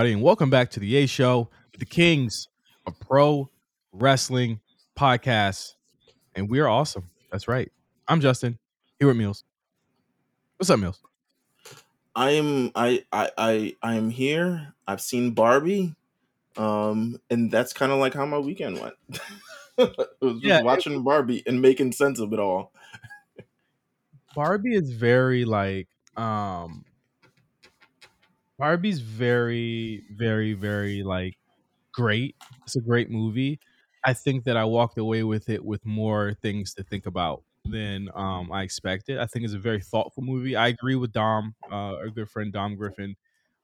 What's going on, everybody? And welcome back to the A Show, the Kings of Pro Wrestling Podcast. And we are awesome. That's right. I'm Justin. Here with Meelz. What's up, Meelz? I am I I I I am here. I've seen Barbie. Um and that's kind of like how my weekend went. it was just Yeah, it- watching Barbie and making sense of it all. Barbie is very like um Barbie's very, very, very like great. It's a great movie. I think that I walked away with it with more things to think about than um I expected. I think it's a very thoughtful movie. I agree with Dom, uh, our good friend Dom Griffin.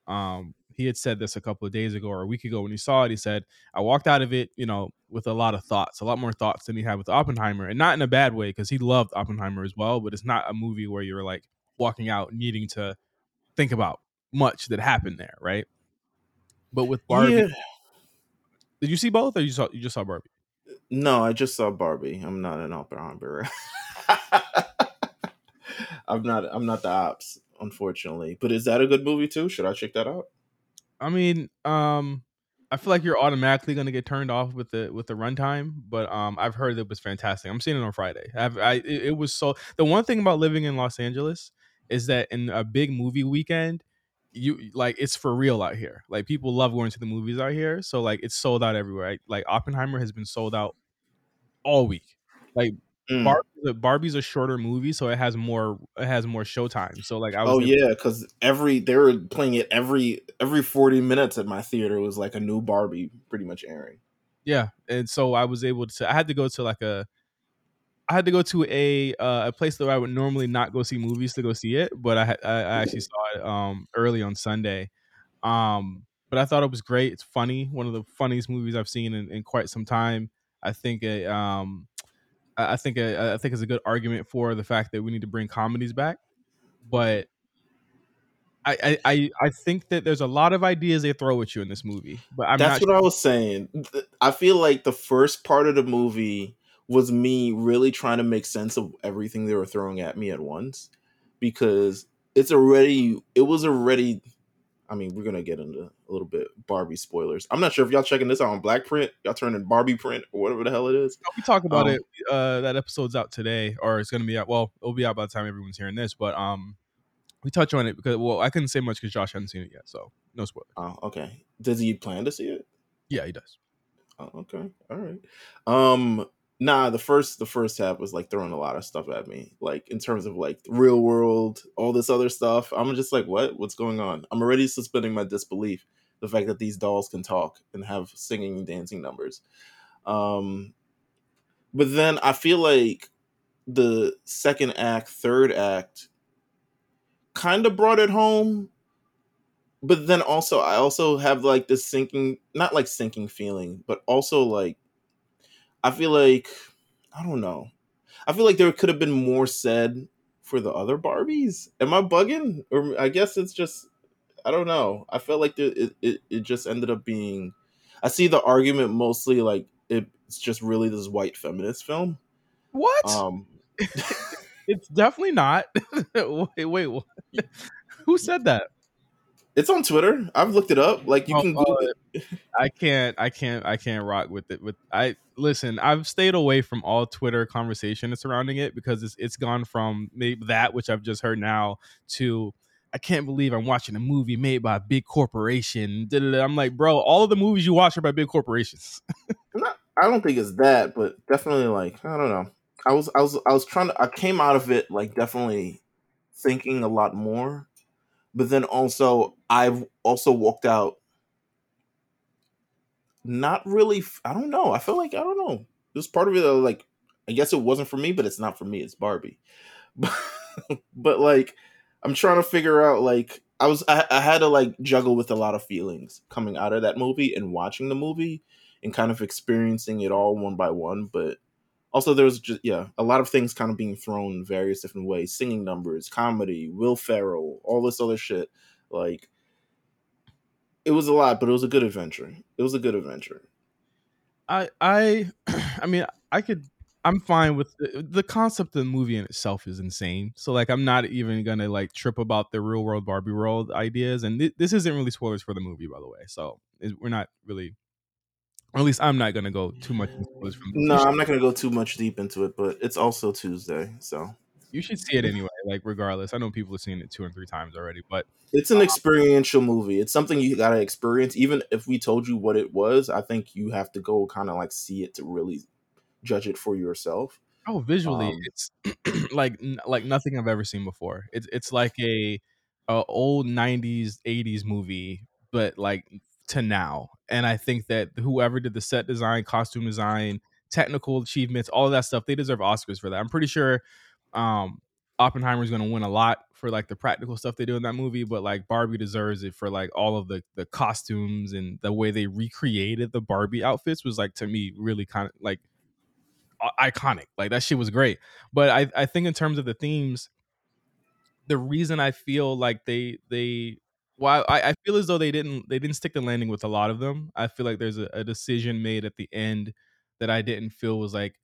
Um, he had said this a couple of days ago or a week ago when he saw it. He said, I walked out of it, you know, with a lot of thoughts, a lot more thoughts than he had with Oppenheimer. And not in a bad way, because he loved Oppenheimer as well, but it's not a movie where you're like walking out needing to think about much that happened there, right? But with Barbie, Yeah. did you see both or you saw you just saw Barbie? No, I just saw Barbie. I'm not an Oppenheimer. I'm not I'm not the ops, unfortunately. But is that a good movie too? Should I check that out? I mean, um, I feel like you're automatically gonna get turned off with the with the runtime, but um, I've heard it was fantastic. I'm seeing it on Friday. I've, I it was so. The one thing about living in Los Angeles is that in a big movie weekend, you like it's for real out here. Like people love going to the movies out here, so like it's sold out everywhere. Right? Like Oppenheimer has been sold out all week. Like Mm. Barbie, Barbie's a shorter movie, so it has more it has more showtime. So like I was Oh yeah, because every they were playing it every every 40 minutes at my theater was like a new Barbie pretty much airing. Yeah, and so I was able to. I had to go to like a. I had to go to a uh, a place that I would normally not go see movies to go see it, but I I, I actually saw it um early on Sunday, um. But I thought it was great. It's funny, one of the funniest movies I've seen in, in quite some time. I think it um, I think it, I think it's a good argument for the fact that we need to bring comedies back, but. I, I, I think that there's a lot of ideas they throw at you in this movie, but I'm That's what I was saying. I feel like the first part of the movie was me really trying to make sense of everything they were throwing at me at once because it's already it was already I mean, we're gonna get into a little bit Barbie spoilers. I'm not sure if y'all checking this out on Black Print, y'all turning Barbie print or whatever the hell it is. we talk about Um, it. Uh, that episode's out today, or it's gonna be out. Well, it'll be out by the time everyone's hearing this. But um, we touch on it because well, I couldn't say much because Josh hadn't seen it yet, so no spoilers. Oh, okay. Does he plan to see it? Yeah, he does. Oh, okay. All right. Um nah, the first the first half was like throwing a lot of stuff at me. Like in terms of like real world, all this other stuff. I'm just like, what? What's going on? I'm already suspending my disbelief. The fact that these dolls can talk and have singing and dancing numbers. Um but then I feel like the second act, third act kind of brought it home but then also I also have like this sinking, not like sinking feeling, but also like I feel like I don't know. I feel like there could have been more said for the other Barbies. Am I bugging? Or I guess it's just I don't know. I felt like the, it, it it just ended up being. I see the argument mostly like it's just really this white feminist film. What? Um, it's definitely not. wait, wait, what? who said that? It's on Twitter. I've looked it up. Like you Oh, can Google uh, it. I can't, I can't, I can't rock with it. With I listen, I've stayed away from all Twitter conversation surrounding it because it's it's gone from maybe that which I've just heard now to I can't believe I'm watching a movie made by a big corporation. I'm like, bro, all of the movies you watch are by big corporations. not, I don't think it's that, but definitely like I don't know. I was I was I was trying to I came out of it like definitely thinking a lot more, but then also I've also walked out not really I don't know. I feel like I don't know. There's part of it that like I guess it wasn't for me, but it's not for me. It's Barbie. But, like I'm trying to figure out like I was I, I had to like juggle with a lot of feelings coming out of that movie and watching the movie and kind of experiencing it all one by one. But also there was just yeah, a lot of things kind of being thrown in various different ways. Singing numbers, comedy, Will Ferrell, all this other shit. Like it was a lot, but it was a good adventure. It was a good adventure. I I I mean I could I'm fine with the, the concept of the movie in itself is insane. So like I'm not even gonna like trip about the real world Barbie world ideas. And th- this isn't really spoilers for the movie, by the way. So we're not really, or at least I'm not gonna go too much into from. No, I'm not gonna go too much deep into it, but it's also Tuesday, so you should see it anyway. Like regardless, I know people have seen it two and three times already, but it's an um, experiential movie. It's something you gotta experience. Even if we told you what it was, I think you have to go kind of like see it to really judge it for yourself. Oh, visually, um, it's like like nothing I've ever seen before. It's it's like a, a old '90s '80s movie, but like to now. And I think that whoever did the set design, costume design, technical achievements, all of that stuff, they deserve Oscars for that. I'm pretty sure um Oppenheimer is going to win a lot for like the practical stuff they do in that movie, but like Barbie deserves it for like all of the the costumes and the way they recreated the Barbie outfits was like to me really kind of like iconic. Like that shit was great. But I I think in terms of the themes, the reason I feel like they they well I, I feel as though they didn't they didn't stick the landing with a lot of them. I feel like there's a, a decision made at the end that I didn't feel was like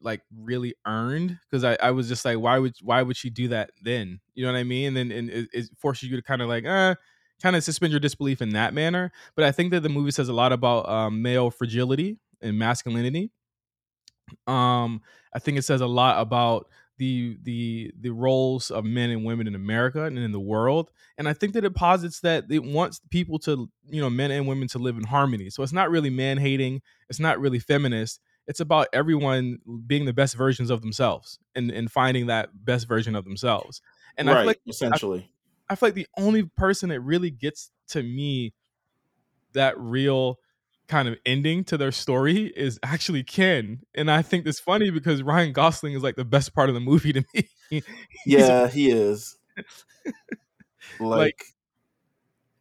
like really earned because I, I was just like why would why would she do that then? You know what I mean? And then and it, it forces you to kind of like uh kind of suspend your disbelief in that manner. But I think that the movie says a lot about um, male fragility and masculinity. Um, I think it says a lot about the the the roles of men and women in America and in the world. And I think that it posits that it wants people to, you know, men and women to live in harmony. So it's not really man hating, it's not really feminist. It's about everyone being the best versions of themselves and, and finding that best version of themselves. And right, I feel like essentially. I, I feel like the only person that really gets to me that real kind of ending to their story is actually Ken. And I think it's funny because Ryan Gosling is like the best part of the movie to me. yeah, he is. like, like,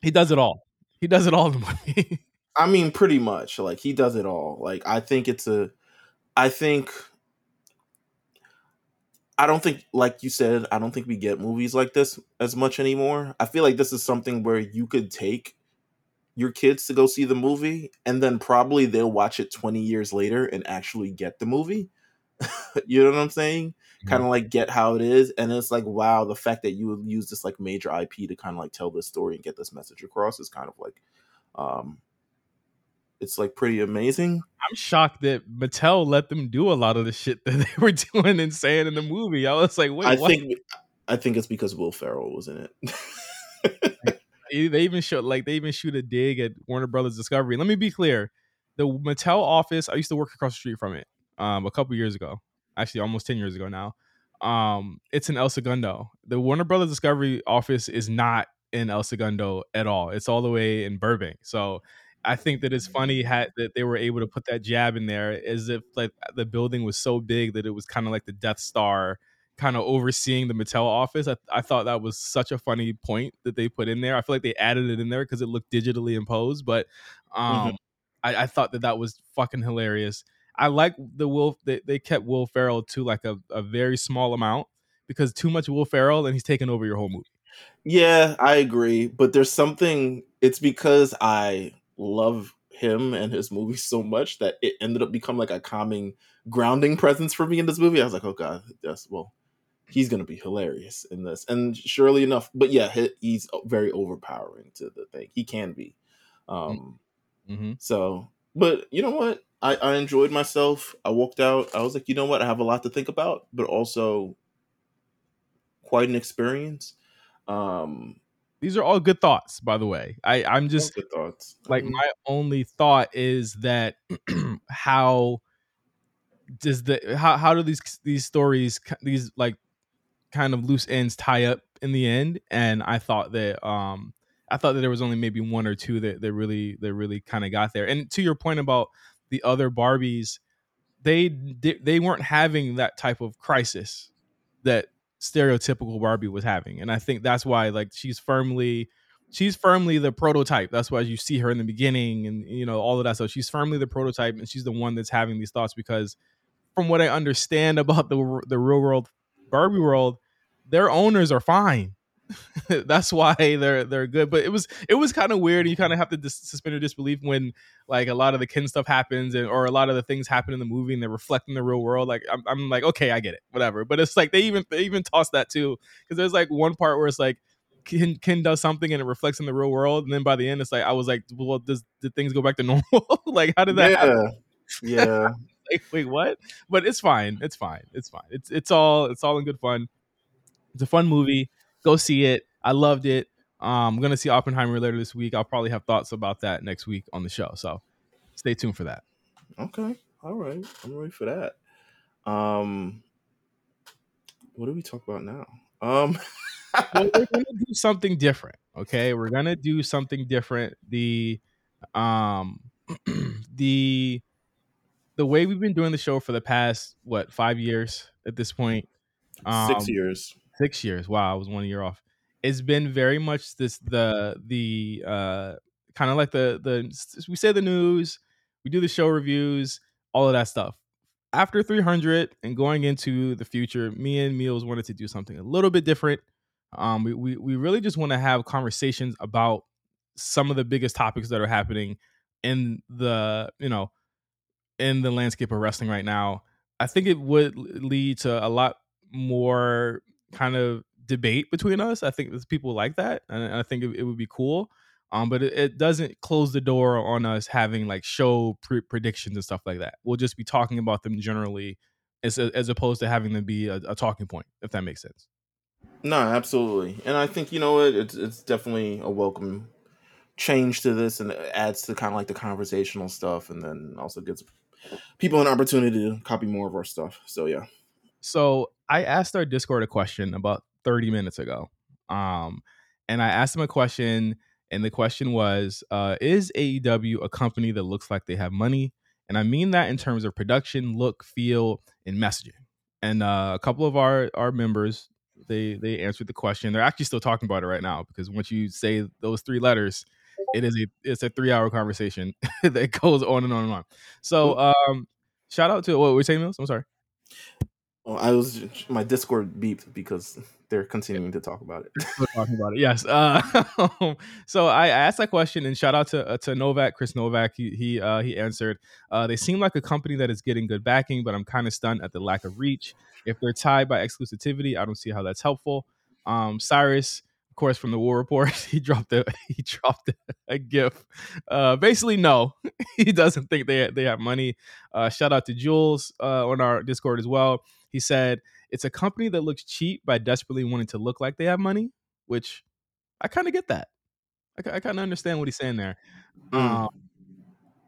he does it all. He does it all in the movie. I mean, pretty much. Like he does it all. Like I think it's a I think I don't think like you said, I don't think we get movies like this as much anymore. I feel like this is something where you could take your kids to go see the movie and then probably they'll watch it 20 years later and actually get the movie. You know what i'm saying? Mm-hmm. kind of like get how it is and it's like wow the fact that you would use this like major ip to kind of like tell this story and get this message across is kind of like um it's like pretty amazing. I'm shocked that mattel let them do a lot of the shit that they were doing and saying in the movie. I was like wait i what? think i think it's because will ferrell was in it they even show like they even shoot a dig at Warner Brothers Discovery. Let me be clear: the Mattel office. I used to work across the street from it um, a couple years ago, actually almost ten years ago now. Um, it's in El Segundo. The Warner Brothers Discovery office is not in El Segundo at all. It's all the way in Burbank. So I think that it's funny how, that they were able to put that jab in there as if like the building was so big that it was kind of like the Death Star kind of overseeing the Mattel office. I, I thought that was such a funny point that they put in there. I feel like they added it in there because it looked digitally imposed, but um, mm-hmm. I, I, thought that that was fucking hilarious. I like the Will. They, they kept Will Ferrell to like a, a very small amount because too much Will Ferrell and he's taking over your whole movie. Yeah, I agree, but there's something. It's because I love him and his movies so much that it ended up becoming like a calming, grounding presence for me in this movie. I was like, oh god, yes, well, he's going to be hilarious in this. And surely enough, but yeah, he, he's very overpowering to the thing. He can be. Um, mm-hmm. So, but you know what? I, I enjoyed myself. I walked out. I was like, you know what? I have a lot to think about, but also quite an experience. Um, these are all good thoughts, by the way. I, I'm just good thoughts. Like mm-hmm. my only thought is that how does the how how do these these stories these like kind of loose ends tie up in the end and i thought that um i thought that there was only maybe one or two that, that really that really kind of got there. And to your point about the other barbies they they weren't having that type of crisis that stereotypical barbie was having and i think that's why like she's firmly she's firmly the prototype. That's why you see her in the beginning and you know all of that so she's firmly the prototype and she's the one that's having these thoughts because from what i understand about the the real world barbie world their owners are fine. That's why they're they're good. But it was it was kind of weird. You kind of have to dis- suspend your disbelief when like a lot of the kin stuff happens, and or a lot of the things happen in the movie, and they're reflecting the real world. Like I'm, I'm like, okay, I get it, whatever. But it's like they even they even toss that too, because there's like one part where it's like Ken, Ken does something and it reflects in the real world, and then by the end, it's like I was like, well, does did things go back to normal? like how did that? Yeah, happen? yeah. like, wait, what? But it's fine. It's fine. It's fine. It's it's all it's all in good fun. It's a fun movie. Go see it. I loved it. Um, I'm gonna see Oppenheimer later this week. I'll probably have thoughts about that next week on the show. So stay tuned for that. Okay. All right. I'm ready for that. Um, what do we talk about now? Um, well, we're gonna do something different. Okay, we're gonna do something different. The um the the way we've been doing the show for the past what five years at this point um, six years six years. Wow i was one year off. It's been very much this the the uh kind of like the the we say the news we do the show reviews all of that stuff. After 300 and going into the future me and Meelz wanted to do something a little bit different. Um we we, we really just want to have conversations about some of the biggest topics that are happening in the you know in the landscape of wrestling right now, I think it would lead to a lot more kind of debate between us. I think there's people like that, and I think it, it would be cool. Um, but it, it, doesn't close the door on us having like show pre- predictions and stuff like that. We'll just be talking about them generally, as as opposed to having them be a, a talking point, if that makes sense. No, absolutely, and I think you know what it's it's definitely a welcome change to this, and it adds to kind of like the conversational stuff, and then also gives people an opportunity to copy more of our stuff. So yeah. So I asked our Discord a question about 30 minutes ago. Um, and I asked them a question, and the question was, uh, is AEW a company that looks like they have money? And I mean that in terms of production, look, feel, and messaging. And uh, a couple of our our members they they answered the question. They're actually still talking about it right now because once you say those three letters, it is a it's a three hour conversation that goes on and on and on. So um shout out to what we're saying, Meelz. I'm sorry. I was my Discord beeped because they're continuing to talk about it. talking about it, yes. Uh, so I asked that question, and shout out to uh, to Novak, Chris Novak. He he uh, he answered. Uh, they seem like a company that is getting good backing, but I'm kind of stunned at the lack of reach. If they're tied by exclusivity, I don't see how that's helpful. Um, Cyrus, of course, from the War Report, he dropped a he dropped a, gif. Uh, basically, no, he doesn't think they they have money. Uh, shout out to Jules uh, on our Discord as well. He said it's a company that looks cheap by desperately wanting to look like they have money, which I kind of get that. I, I kind of understand what he's saying there. Mm. Um,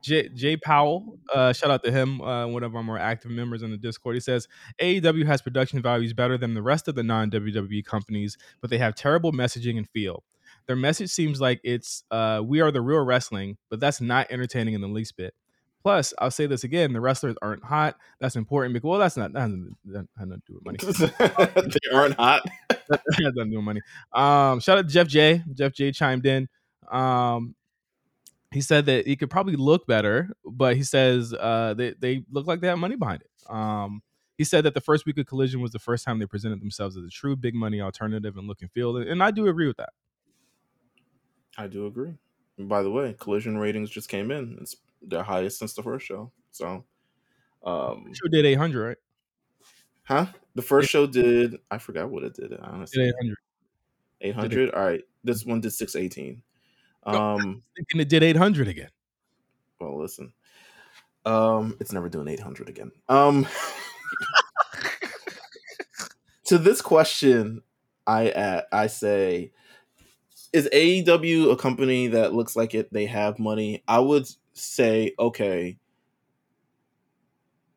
Jay, Jay Powell, uh, shout out to him, uh, one of our more active members in the Discord. He says AEW has production values better than the rest of the non WWE companies, but they have terrible messaging and feel. Their message seems like it's uh, "We are the real wrestling," but that's not entertaining in the least bit. Plus, I'll say this again: the wrestlers aren't hot. That's important because well, that's not that has nothing to do with money. they aren't hot. that has nothing to do with money. Um, shout out to Jeff J. Jeff J. chimed in. Um, he said that he could probably look better, but he says uh, they they look like they have money behind it. Um, he said that the first week of Collision was the first time they presented themselves as a true big money alternative and look and feel, and I do agree with that. I do agree. And by the way, Collision ratings just came in; it's their highest since the first show. So, um, show did eight hundred, right? Huh? The first show did I forgot what it did. Honestly, eight hundred. Eight hundred. All right, this one did six eighteen. Um, thinking it did 800 again. Well, listen, um, it's never doing 800 again. Um, to this question, I uh, I say, is AEW a company that looks like it? They have money. I would say, okay,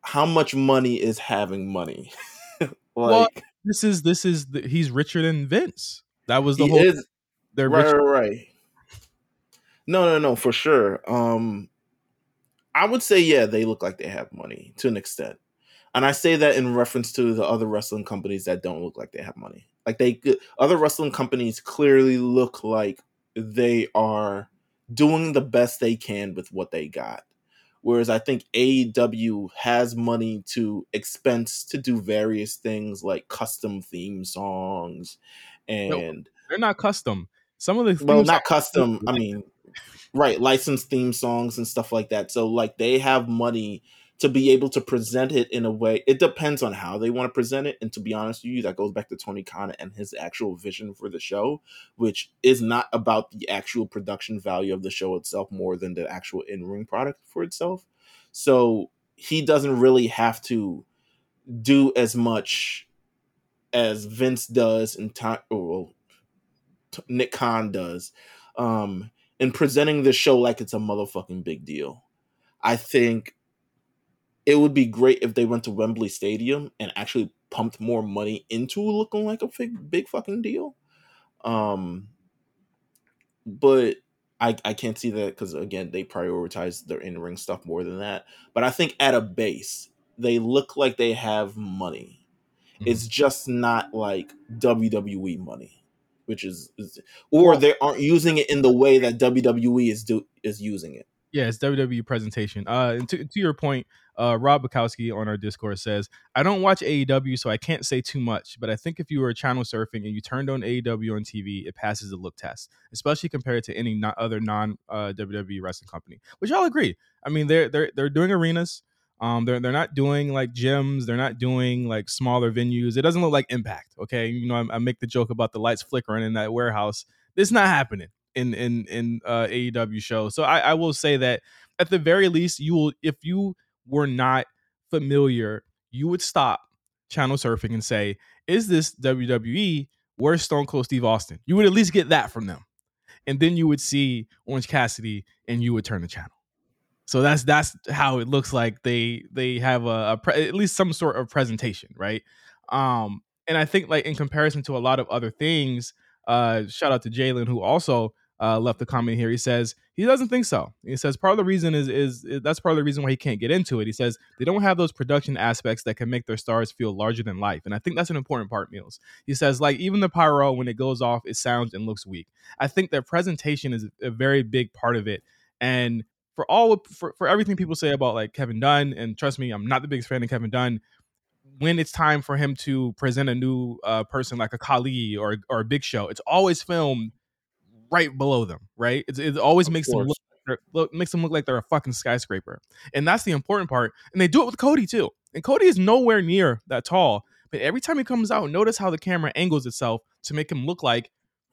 how much money is having money? like well, this is this is the, he's richer than Vince. That was the whole. Is, they're right, richer. right. No, no, no, for sure. Um, I would say, yeah, they look like they have money to an extent. And I say that in reference to the other wrestling companies that don't look like they have money. Like they other wrestling companies clearly look like they are doing the best they can with what they got. Whereas I think AEW has money to expense to do various things like custom theme songs and they're not custom. Some of the well, not custom. I mean, right, licensed theme songs and stuff like that. So like they have money to be able to present it in a way. It depends on how they want to present it. And to be honest with you, that goes back to Tony Khan and his actual vision for the show, which is not about the actual production value of the show itself more than the actual in ring product for itself. So he doesn't really have to do as much as Vince does and time well, Nick Khan does um in presenting the show like it's a motherfucking big deal. I think it would be great if they went to Wembley Stadium and actually pumped more money into looking like a big, big fucking deal. Um, but I, I can't see that because again they prioritize their in ring stuff more than that. But I think at a base they look like they have money. Mhm. It's just not like WWE money, which is, is or they aren't using it in the way that WWE is do is using it. Yeah, it's WWE presentation. Uh, and to, to your point, uh, Rob Bukowski on our Discord says, I don't watch AEW, so I can't say too much, but I think if you were channel surfing and you turned on AEW on TV, it passes the look test, especially compared to any no- other non uh, WWE wrestling company. Which I'll agree. I mean, they're they're they're doing arenas. Um, they're they're not doing like gyms. They're not doing like smaller venues. It doesn't look like Impact. Okay, you know, I, I make the joke about the lights flickering in that warehouse. It's not happening in in in uh, AEW show. So I, I will say that at the very least, you will if you were not familiar, you would stop channel surfing and say, "Is this WWE? Where's Stone Cold Steve Austin?" You would at least get that from them, and then you would see Orange Cassidy, and you would turn the channel. So that's that's how it looks like they they have a, a pre- at least some sort of presentation, right? Um, and I think like in comparison to a lot of other things, uh, shout out to Jalen who also uh, left a comment here. He says he doesn't think so. He says part of the reason is, is is that's part of the reason why he can't get into it. He says they don't have those production aspects that can make their stars feel larger than life, and I think that's an important part. Meelz. He says like even the pyro when it goes off, it sounds and looks weak. I think their presentation is a very big part of it, and for all for, for everything people say about like Kevin Dunn, and trust me, I'm not the biggest fan of Kevin Dunn. When it's time for him to present a new uh, person like a Khali or or a Big Show, it's always filmed right below them. Right? It's, it always Of makes them look, look makes them look like they're a fucking skyscraper, and that's the important part. And they do it with Cody too. And Cody is nowhere near that tall, but every time he comes out, notice how the camera angles itself to make him look like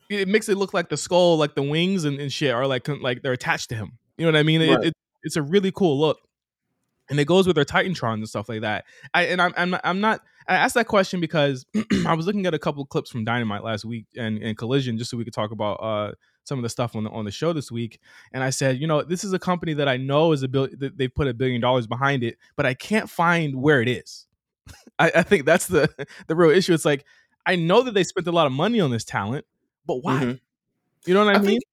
it makes it look like the skull, like the wings and, and shit are like like they're attached to him. You know what I mean? It- It, it's a really cool look, and it goes with their Titantrons and stuff like that. I and I'm I'm not, I'm not I asked that question because I was looking at a couple clips from Dynamite last week and, and Collision just so we could talk about uh some of the stuff on the on the show this week. And I said, you know, this is a company that I know is a bill that they put a billion dollars behind it, but I can't find where it is. I, I think that's the the real issue. It's like I know that they spent a lot of money on this talent, but why? Mhm. You know what I, I mean? think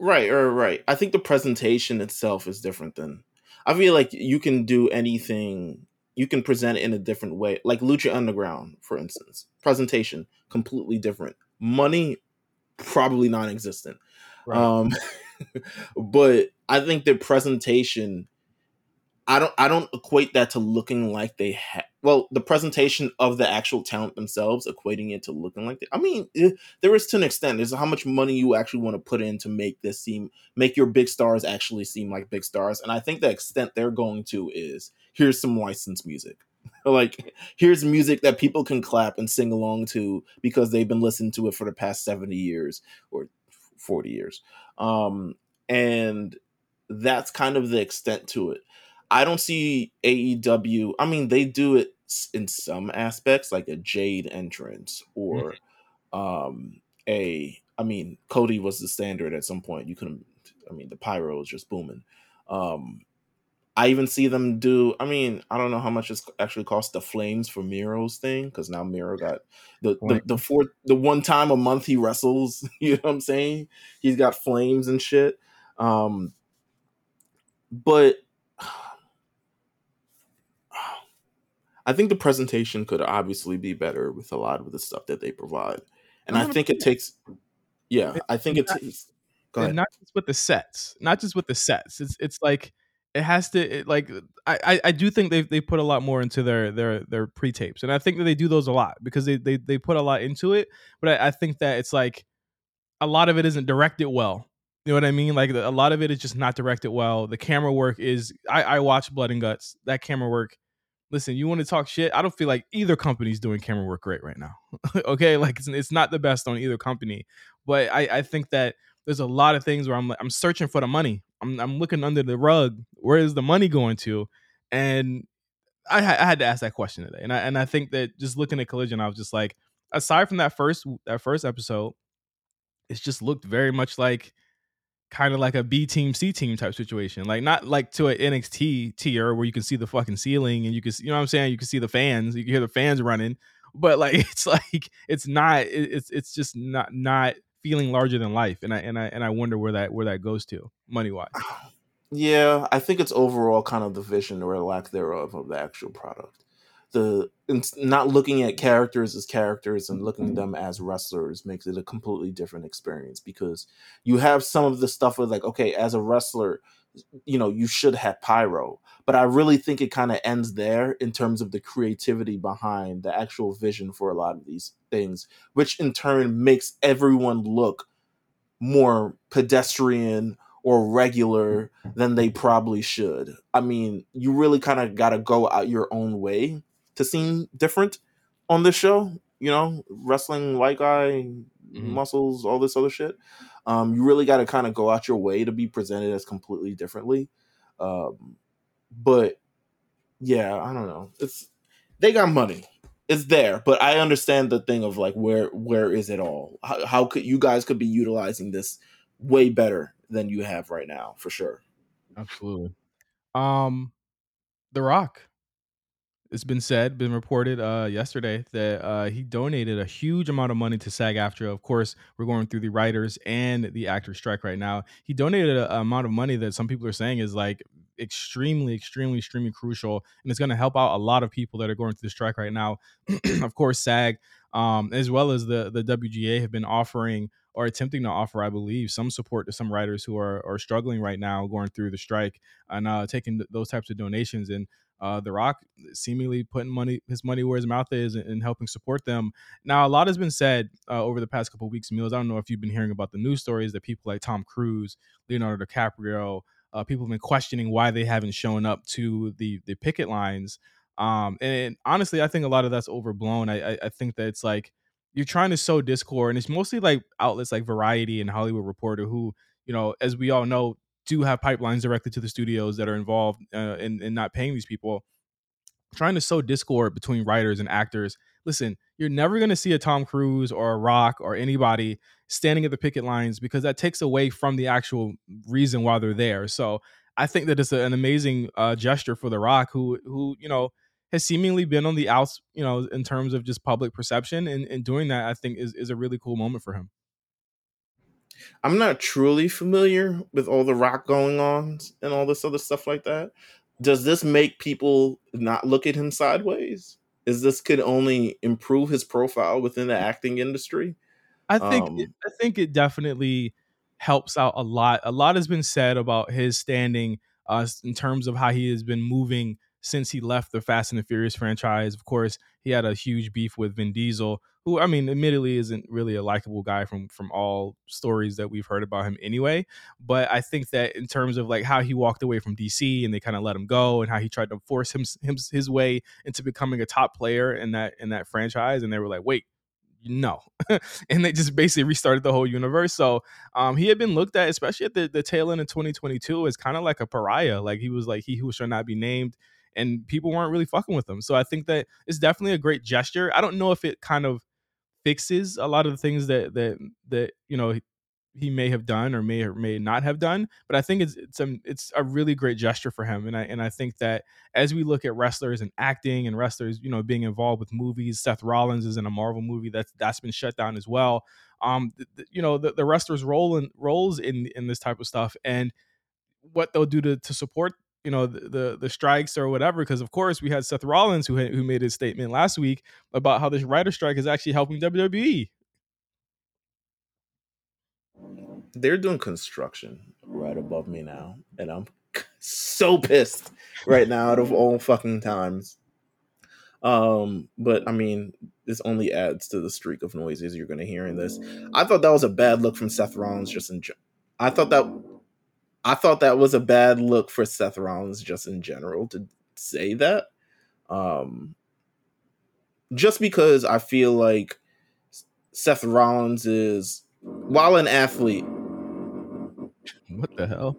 right, right, right. I think the presentation itself is different than. I feel like you can do anything. You can present it in a different way, like Lucha Underground, for instance. Presentation completely different. Money probably non-existent. Right. Um, but I think the presentation. I don't. I don't equate that to looking like they have. Well, the presentation of the actual talent themselves, equating it to looking like they. I mean, eh, there is to an extent. There's how much money you actually want to put in to make this seem, make your big stars actually seem like big stars. And I think the extent they're going to is here's some licensed music. like here's music that people can clap and sing along to because they've been listening to it for the past 70 years or 40 years. Um, and that's kind of the extent to it. I don't see AEW. I mean, they do it in some aspects, like a Jade entrance or um a. I mean, Cody was the standard at some point. You couldn't. I mean, the pyro was just booming. Um, I even see them do. I mean, I don't know how much it's actually cost the Flames for Miro's thing because now Miro got the the, the fourth the one time a month he wrestles. You know what I'm saying? He's got flames and shit. Um, but I think the presentation could obviously be better with a lot of the stuff that they provide, and I think it takes. Yeah, I think it takes. Go ahead. not just with the sets, not just with the sets. It's it's like it has to it, like I, I I do think they they put a lot more into their their their pre tapes, and I think that they do those a lot because they they they put a lot into it. But I, I think that it's like a lot of it isn't directed well. You know what I mean? Like a lot of it is just not directed well. The camera work is. I, I watch Blood and Guts. That camera work. Listen, you want to talk shit? I don't feel like either company's doing camera work great right now. okay, like it's, it's not the best on either company, but I, I think that there's a lot of things where I'm I'm searching for the money. I'm I'm looking under the rug. Where is the money going to? And I, I had to ask that question today, and I and I think that just looking at Collision, I was just like, aside from that first that first episode, it's just looked very much like kind of like a B team C team type situation. Like not like to an NXT tier where you can see the fucking ceiling and you can you know what I'm saying, you can see the fans, you can hear the fans running, but like it's like it's not it's it's just not not feeling larger than life and I and I and I wonder where that where that goes to money wise. Yeah, I think it's overall kind of the vision or lack thereof of the actual product. The not looking at characters as characters and looking at them as wrestlers makes it a completely different experience because you have some of the stuff with like, okay, as a wrestler, you know, you should have pyro, but I really think it kind of ends there in terms of the creativity behind the actual vision for a lot of these things, which in turn makes everyone look more pedestrian or regular than they probably should. I mean, you really kind of got to go out your own way to seem different on this show. You know, wrestling white guy mm-hmm. muscles, all this other shit. Um, you really got to kind of go out your way to be presented as completely differently. Um, but yeah, I don't know. It's they got money. It's there, but I understand the thing of like where where is it all? How, how could you guys could be utilizing this way better than you have right now for sure. Absolutely. Um, The Rock. It's been said, been reported uh, yesterday that uh, he donated a huge amount of money to SAG-AFTRA. Of course, we're going through the writers and the actors strike right now. He donated an amount of money that some people are saying is like extremely, extremely, extremely crucial, and it's going to help out a lot of people that are going through the strike right now. of course, SAG, um, as well as the the WGA, have been offering or attempting to offer, I believe, some support to some writers who are are struggling right now, going through the strike, and uh, taking those types of donations. And uh, The Rock seemingly putting money his money where his mouth is and, and helping support them. Now, a lot has been said uh, over the past couple weeks. Meelz, I don't know if you've been hearing about the news stories that people like Tom Cruise, Leonardo DiCaprio, uh, people have been questioning why they haven't shown up to the the picket lines. Um, and honestly, I think a lot of that's overblown. I, I, I think that it's like you're trying to sow discord and it's mostly like outlets like variety and hollywood reporter who you know as we all know do have pipelines directly to the studios that are involved uh, in, in not paying these people trying to sow discord between writers and actors listen you're never going to see a tom cruise or a rock or anybody standing at the picket lines because that takes away from the actual reason why they're there so i think that it's an amazing uh, gesture for the rock who who you know has seemingly been on the outs, you know, in terms of just public perception. And, and doing that, I think, is, is a really cool moment for him. I'm not truly familiar with all the rock going on and all this other stuff like that. Does this make people not look at him sideways? Is this could only improve his profile within the acting industry? I think um, I think it definitely helps out a lot. A lot has been said about his standing uh, in terms of how he has been moving since he left the Fast and the Furious franchise. Of course, he had a huge beef with Vin Diesel, who I mean, admittedly isn't really a likable guy from from all stories that we've heard about him anyway. But I think that in terms of like how he walked away from DC and they kind of let him go, and how he tried to force him, him his way into becoming a top player in that in that franchise, and they were like, wait, no and they just basically restarted the whole universe so um he had been looked at especially at the, the tail end of 2022 as kind of like a pariah like he was like he who shall not be named and people weren't really fucking with him. So I think that it's definitely a great gesture. I don't know if it kind of fixes a lot of the things that that that you know he may have done or may or may not have done, but I think it's it's a it's a really great gesture for him, and I and I think that as we look at wrestlers and acting and wrestlers, you know, being involved with movies, Seth Rollins is in a Marvel movie that's that's been shut down as well. Um, you know, the, the wrestlers role in roles in in this type of stuff, and what they'll do to to support you know the, the, the strikes or whatever because of course we had Seth Rollins who who made his statement last week about how this writer strike is actually helping WWE. They're doing construction right above me now, and I'm so pissed right now out of all fucking times. Um, but I mean, this only adds to the streak of noises you're going to hear in this. I thought that was a bad look from Seth Rollins. Just in, I thought that, I thought that was a bad look for Seth Rollins just in general to say that. Um, just because I feel like Seth Rollins is, while an athlete, what the hell,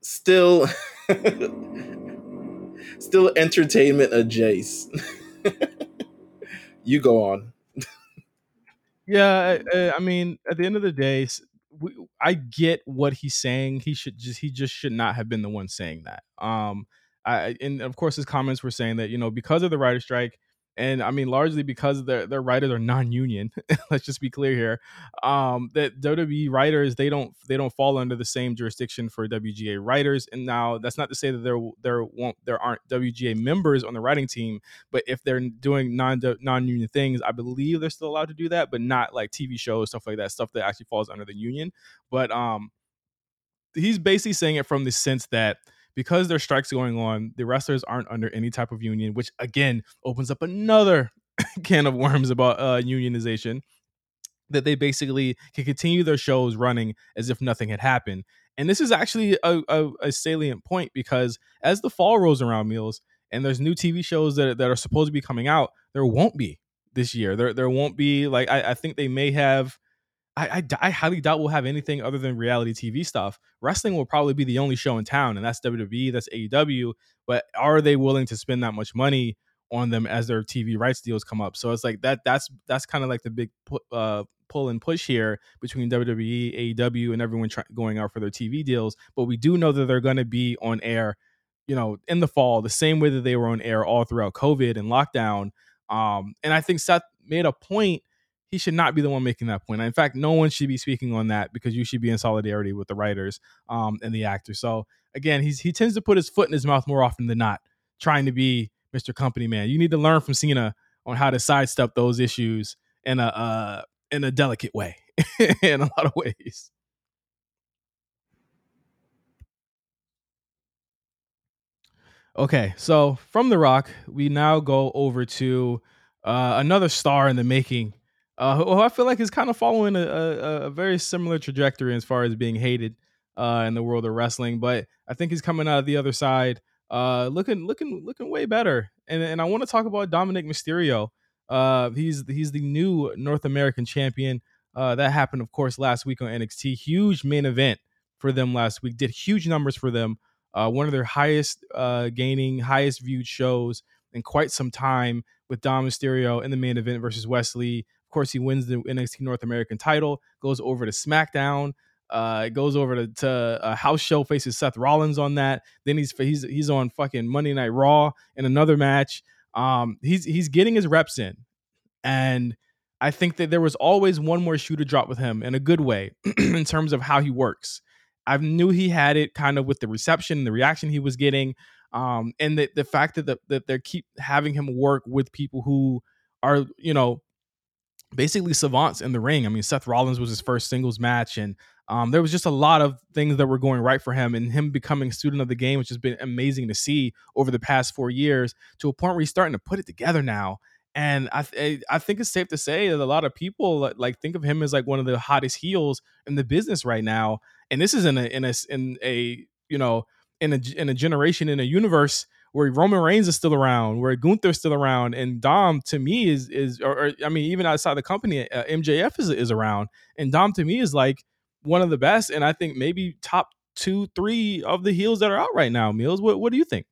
still, still entertainment adjacent. you go on. yeah, I, I, mean, at the end of the day, we, I get what he's saying. He should just he just should not have been the one saying that. Um, I and of course his comments were saying that you know because of the writer strike, and I mean largely because their their writers are non-union. let's just be clear here. Um, that WWE writers they don't they don't fall under the same jurisdiction for WGA writers. And now that's not to say that there there won't there aren't WGA members on the writing team, but if they're doing non non-union things, I believe they're still allowed to do that, but not like TV shows stuff like that, stuff that actually falls under the union. But um, he's basically saying it from the sense that because there's strikes going on, the wrestlers aren't under any type of union, which again opens up another can of worms about uh, unionization. That they basically can continue their shows running as if nothing had happened. And this is actually a, a, a salient point because as the fall rolls around, Meelz, and there's new TV shows that, that are supposed to be coming out, there won't be this year. There there won't be like I, I think they may have I, I, I highly doubt we'll have anything other than reality TV stuff. Wrestling will probably be the only show in town, and that's WWE, that's AEW. But are they willing to spend that much money on them as their TV rights deals come up? So it's like that. That's that's kind of like the big uh, pull and push here between WWE, AEW, and everyone going out for their TV deals. But we do know that they're going to be on air, you know, in the fall, the same way that they were on air all throughout COVID and lockdown. Um, and I think Seth made a point he should not be the one making that point. In fact, no one should be speaking on that because you should be in solidarity with the writers um, and the actors. So again, he's he tends to put his foot in his mouth more often than not, trying to be Mr. Company Man. You need to learn from Cena on how to sidestep those issues in a uh, in a delicate way, in a lot of ways. Okay, so from The Rock, we now go over to uh, another star in the making uh, who I feel like is kind of following a, a, a, very similar trajectory as far as being hated uh, in the world of wrestling. But I think he's coming out of the other side, uh, looking looking looking way better. And and I want to talk about Dominic Mysterio. Uh, he's he's the new North American champion. Uh, that happened, of course, last week on NXT. Huge main event for them last week. Did huge numbers for them. Uh, one of their highest uh, gaining, highest viewed shows in quite some time with Dom Mysterio in the main event versus Wes Lee. Of course, he wins the NXT North American title, goes over to SmackDown. Uh, goes over to, to a house show, faces Seth Rollins on that. Then he's he's he's on fucking Monday Night Raw in another match. Um, he's he's getting his reps in, and I think that there was always one more shoe to drop with him in a good way in terms of how he works. I knew he had it kind of with the reception, and the reaction he was getting, um, and the the fact that the, that they keep having him work with people who are you know basically savants in the ring. I mean, Seth Rollins was his first singles match, and um, there was just a lot of things that were going right for him, and him becoming student of the game, which has been amazing to see over the past four years. To a point where he's starting to put it together now, and I th- I think it's safe to say that a lot of people like think of him as like one of the hottest heels in the business right now. And this is in a in a in a you know in a in a generation in a universe where Roman Reigns is still around, where Gunther's still around, and Dom to me is is or, or I mean even outside the company, uh, MJF is is around, and Dom to me is like one of the best, and I think maybe top two, three of the heels that are out right now. Meelz, what what do you think?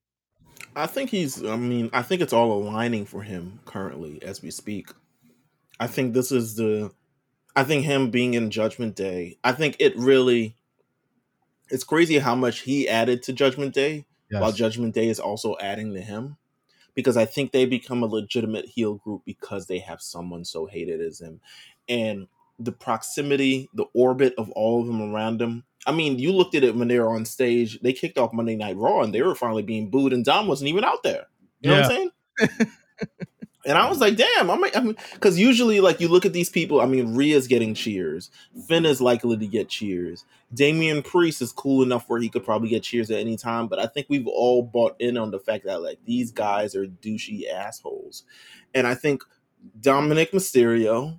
I think he's. I mean, I think it's all aligning for him currently as we speak. I think this is the. I think him being in Judgment Day. I think it really. It's crazy how much he added to Judgment Day yes. while Judgment Day is also adding to him. Because I think they become a legitimate heel group because they have someone so hated as him. And the proximity, the orbit of all of them around him. I mean, you looked at it when they were on stage. They kicked off Monday Night Raw and they were finally being booed, and Dom wasn't even out there. You know yeah. what I'm saying? And I was like, damn, I'm because I mean, usually, like, you look at these people. I mean, Rhea's getting cheers. Finn is likely to get cheers. Damian Priest is cool enough where he could probably get cheers at any time. But I think we've all bought in on the fact that like these guys are douchey assholes, and I think Dominic Mysterio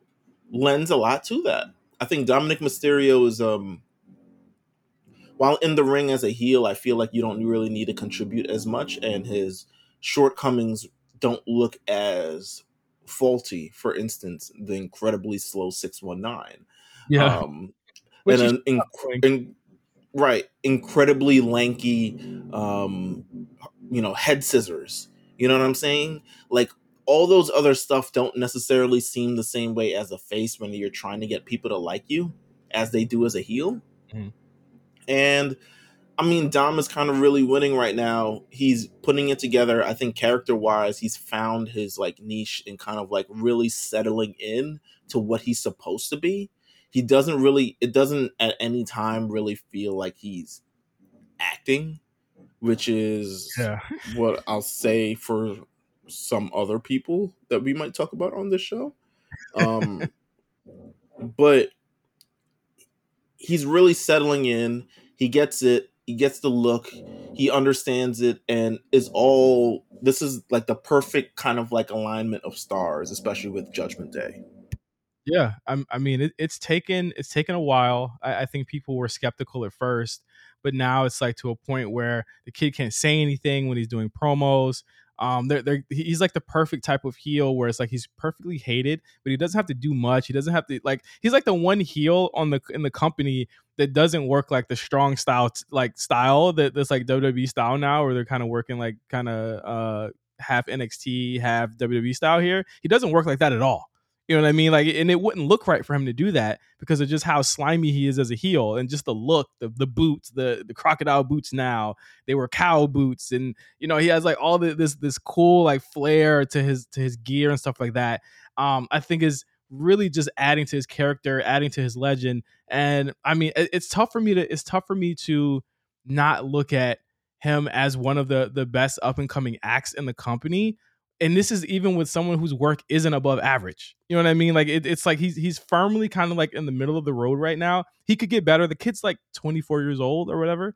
lends a lot to that. I think Dominic Mysterio is um while in the ring as a heel, I feel like you don't really need to contribute as much, and his shortcomings don't look as faulty. For instance, the incredibly slow six one nine. Yeah. Um, and an inc- in, right, incredibly lanky, um, you know, head scissors. You know what I'm saying? Like all those other stuff don't necessarily seem the same way as a face when you're trying to get people to like you as they do as a heel. Mm-hmm. And I mean, Dom is kind of really winning right now. He's putting it together. I think character wise, he's found his like niche and kind of like really settling in to what he's supposed to be. He doesn't really, it doesn't at any time really feel like he's acting, which is yeah. what I'll say for some other people that we might talk about on this show. Um, but he's really settling in. He gets it. He gets the look. He understands it, and is all. This is like the perfect kind of like alignment of stars, especially with Judgment Day. Yeah, I'm, i mean, it, it's taken it's taken a while. I, I, think people were skeptical at first, but now it's like to a point where the kid can't say anything when he's doing promos. Um, they're, they're, he's like the perfect type of heel where it's like he's perfectly hated, but he doesn't have to do much. He doesn't have to like he's like the one heel on the in the company that doesn't work like the strong style like style that that's like WWE style now, where they're kind of working like kind of uh half NXT, half WWE style here. He doesn't work like that at all. You know what I mean? Like, and it wouldn't look right for him to do that because of just how slimy he is as a heel and just the look, the the boots, the the crocodile boots. Now they were cow boots, and you know he has like all the, this this cool like flair to his to his gear and stuff like that. Um, I think is really just adding to his character, adding to his legend. And I mean, it, it's tough for me to it's tough for me to not look at him as one of the the best up and coming acts in the company and this is even with someone whose work isn't above average. You know what I mean? Like it, it's like he's he's firmly kind of like in the middle of the road right now. He could get better. The kid's like 24 years old or whatever.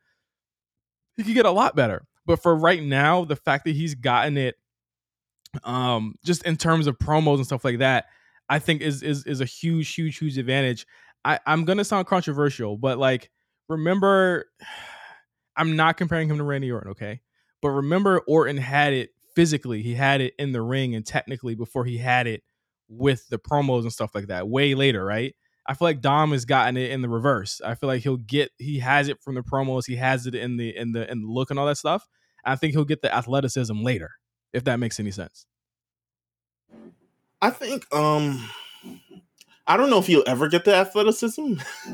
He could get a lot better. But for right now, the fact that he's gotten it, um, just in terms of promos and stuff like that, I think is is is a huge, huge, huge advantage. I, I'm gonna sound controversial, but like remember, I'm not comparing him to Randy Orton, okay? But remember, Orton had it physically. He had it in the ring and technically before he had it with the promos and stuff like that. Way later, right? I feel like Dom has gotten it in the reverse. I feel like he'll get he has it from the promos, he has it in the in the in the look and all that stuff. I think he'll get the athleticism later, if that makes any sense. I think um I don't know if you'll ever get the athleticism.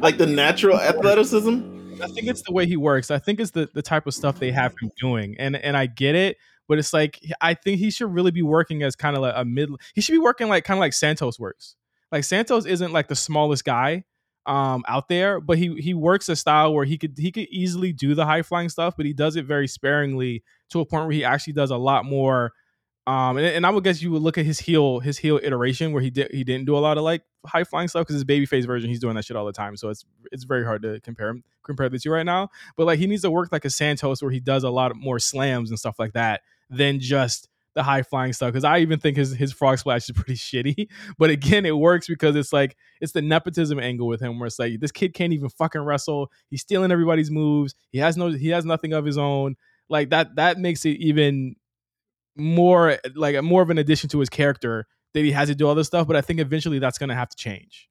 like the natural athleticism. I think it's the way he works. I think it's the, the type of stuff they have him doing. And and I get it, but it's like I think he should really be working as kind of like a mid he should be working like kind of like Santos works. Like Santos isn't like the smallest guy um out there, but he he works a style where he could he could easily do the high flying stuff, but he does it very sparingly to a point where he actually does a lot more um, and, and, I would guess you would look at his heel, his heel iteration where he did he didn't do a lot of like high flying stuff because his babyface version he's doing that shit all the time. So it's it's very hard to compare him compare the two right now. But like he needs to work like a Santos where he does a lot more slams and stuff like that than just the high flying stuff. Because I even think his his frog splash is pretty shitty. But again, it works because it's like it's the nepotism angle with him where it's like this kid can't even fucking wrestle. He's stealing everybody's moves. He has no he has nothing of his own. Like that that makes it even more like more of an addition to his character that he has to do all this stuff. But I think eventually that's going to have to change.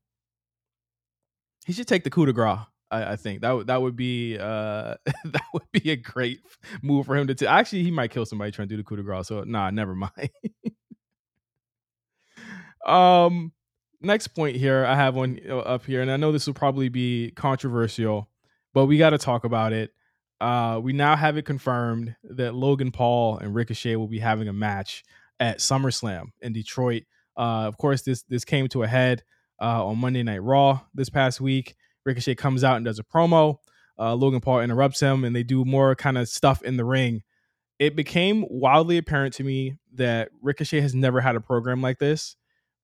He should take the coup de grace. I, I think that that would be uh that would be a great move for him to. T- Actually, he might kill somebody trying to do the coup de grace. So nah, never mind. um, next point here, I have one uh, up here, and I know this will probably be controversial, but we got to talk about it. Uh, we now have it confirmed that Logan Paul and Ricochet will be having a match at SummerSlam in Detroit. Uh, of course, this this came to a head uh, on Monday Night Raw this past week. Ricochet comes out and does a promo. Uh, Logan Paul interrupts him, and they do more kind of stuff in the ring. it became wildly apparent to me that Ricochet has never had a program like this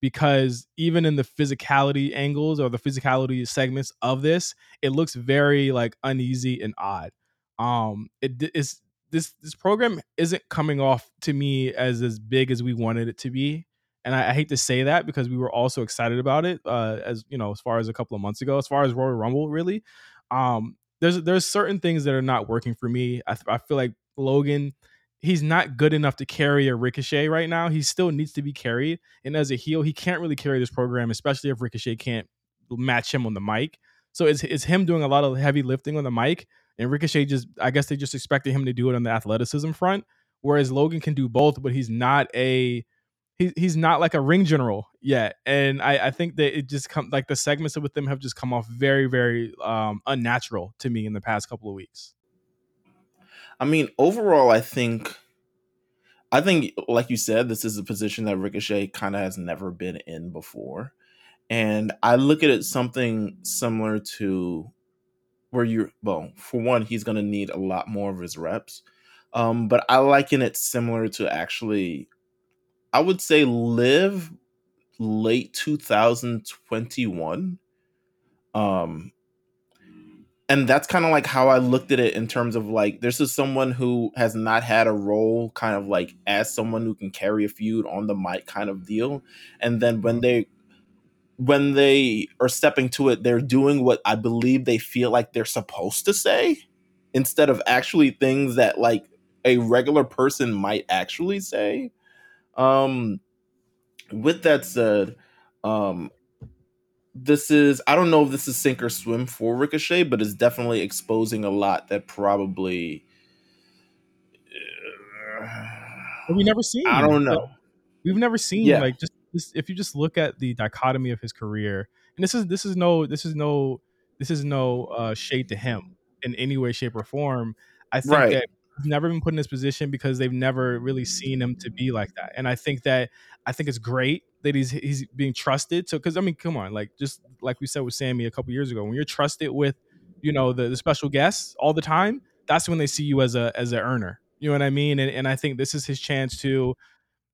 because even in the physicality angles or the physicality segments of this, it looks very like uneasy and odd. Um, it is this this program isn't coming off to me as as big as we wanted it to be, and I, I hate to say that because we were also excited about it. Uh, as you know, as far as a couple of months ago, as far as Royal Rumble, really, um, there's there's certain things that are not working for me. I, I feel like Logan he's not good enough to carry a Ricochet right now. He still needs to be carried. And as a heel, he can't really carry this program, especially if Ricochet can't match him on the mic. So it's, it's him doing a lot of heavy lifting on the mic. And Ricochet just, I guess they just expected him to do it on the athleticism front. Whereas Logan can do both, but he's not a, he, he's not like a ring general yet. And I, I think that it just come like the segments with them have just come off very, very um, unnatural to me in the past couple of weeks. I mean, overall, I think, I think, like you said, this is a position that Ricochet kind of has never been in before, and I look at it something similar to where you're. Well, for one, he's going to need a lot more of his reps, um, but I liken it similar to actually, I would say, Liv late 2021 um and that's kind of like how I looked at it in terms of like this is someone who has not had a role kind of like as someone who can carry a feud on the mic kind of deal and then when they when they are stepping to it they're doing what I believe they feel like they're supposed to say instead of actually things that like a regular person might actually say um with that said um this is I don't know if this is sink or swim for Ricochet, but it's definitely exposing a lot that probably uh, we never seen. I don't know. we've never seen yeah. like just, just if you just look at the dichotomy of his career, and this is this is no this is no this is no uh, shade to him in any way, shape, or form. I think right. that he's never been put in this position because they've never really seen him to be like that. And I think that I think it's great that he's he's being trusted. So because I mean, come on, like just like we said with Sammy a couple years ago, when you're trusted with, you know, the, the special guests all the time, that's when they see you as a as an earner. You know what I mean? And and I think this is his chance to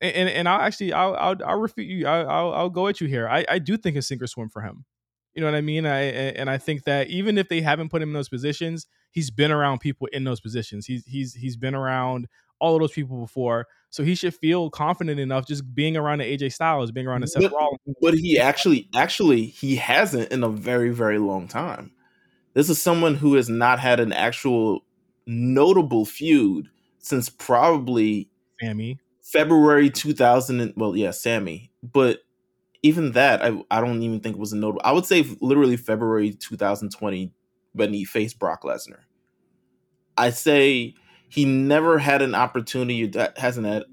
and and I'll actually I'll I'll, I'll refute you. I'll, I'll, I'll go at you here. I I do think it's sink or swim for him. You know what I mean? I and I think that even if they haven't put him in those positions, he's been around people in those positions. He's he's he's been around all of those people before. So he should feel confident enough just being around the AJ Styles, being around the Seth Rollins. But he actually actually he hasn't in a very, very long time. This is someone who has not had an actual notable feud since probably Sammy. February 2000 and, well yeah, Sammy. But even that I, I don't even think was a notable. I would say literally February 2020 when he faced Brock Lesnar. I say he never had an opportunity that hasn't had.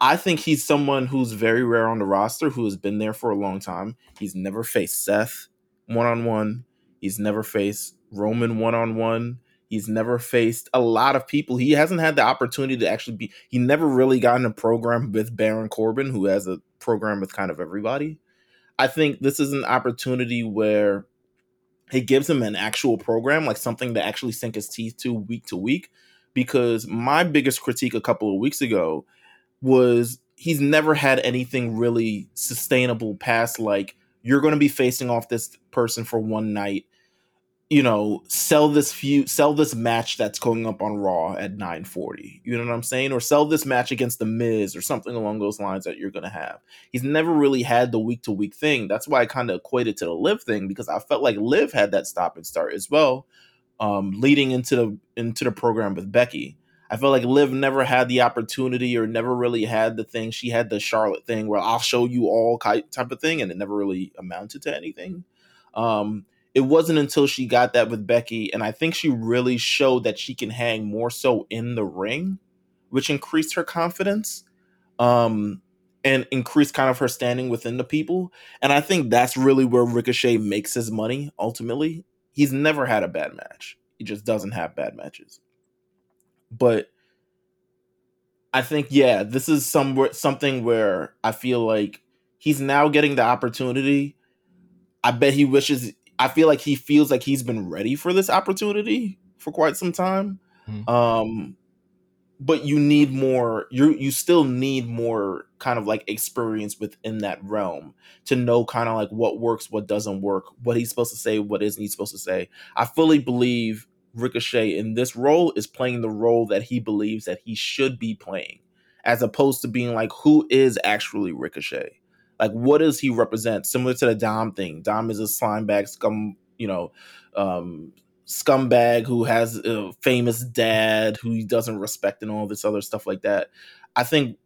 I think he's someone who's very rare on the roster who has been there for a long time. He's never faced Seth one on one. He's never faced Roman one on one. He's never faced a lot of people. He hasn't had the opportunity to actually be. He never really got in a program with Baron Corbin, who has a program with kind of everybody. I think this is an opportunity where it gives him an actual program, like something to actually sink his teeth to week to week. Because my biggest critique a couple of weeks ago was he's never had anything really sustainable past like you're going to be facing off this person for one night you know, sell this few sell this match that's going up on Raw at 940. You know what I'm saying? Or sell this match against the Miz or something along those lines that you're gonna have. He's never really had the week to week thing. That's why I kind of equated to the Liv thing because I felt like Liv had that stop and start as well, um, leading into the into the program with Becky. I felt like Liv never had the opportunity or never really had the thing. She had the Charlotte thing where I'll show you all type of thing, and it never really amounted to anything. Um, it wasn't until she got that with Becky, and I think she really showed that she can hang more so in the ring, which increased her confidence, um, and increased kind of her standing within the people. And I think that's really where Ricochet makes his money. Ultimately, he's never had a bad match. He just doesn't have bad matches. But I think, yeah, this is somewhere something where I feel like he's now getting the opportunity. I bet he wishes I feel like he feels like he's been ready for this opportunity for quite some time. Mm-hmm. Um, but you need more you you still need more kind of like experience within that realm to know kind of like what works what doesn't work what he's supposed to say what isn't he supposed to say i fully believe ricochet in this role is playing the role that he believes that he should be playing as opposed to being like who is actually ricochet like what does he represent similar to the dom thing dom is a slime bag scum you know um scumbag who has a famous dad who he doesn't respect and all this other stuff like that. I think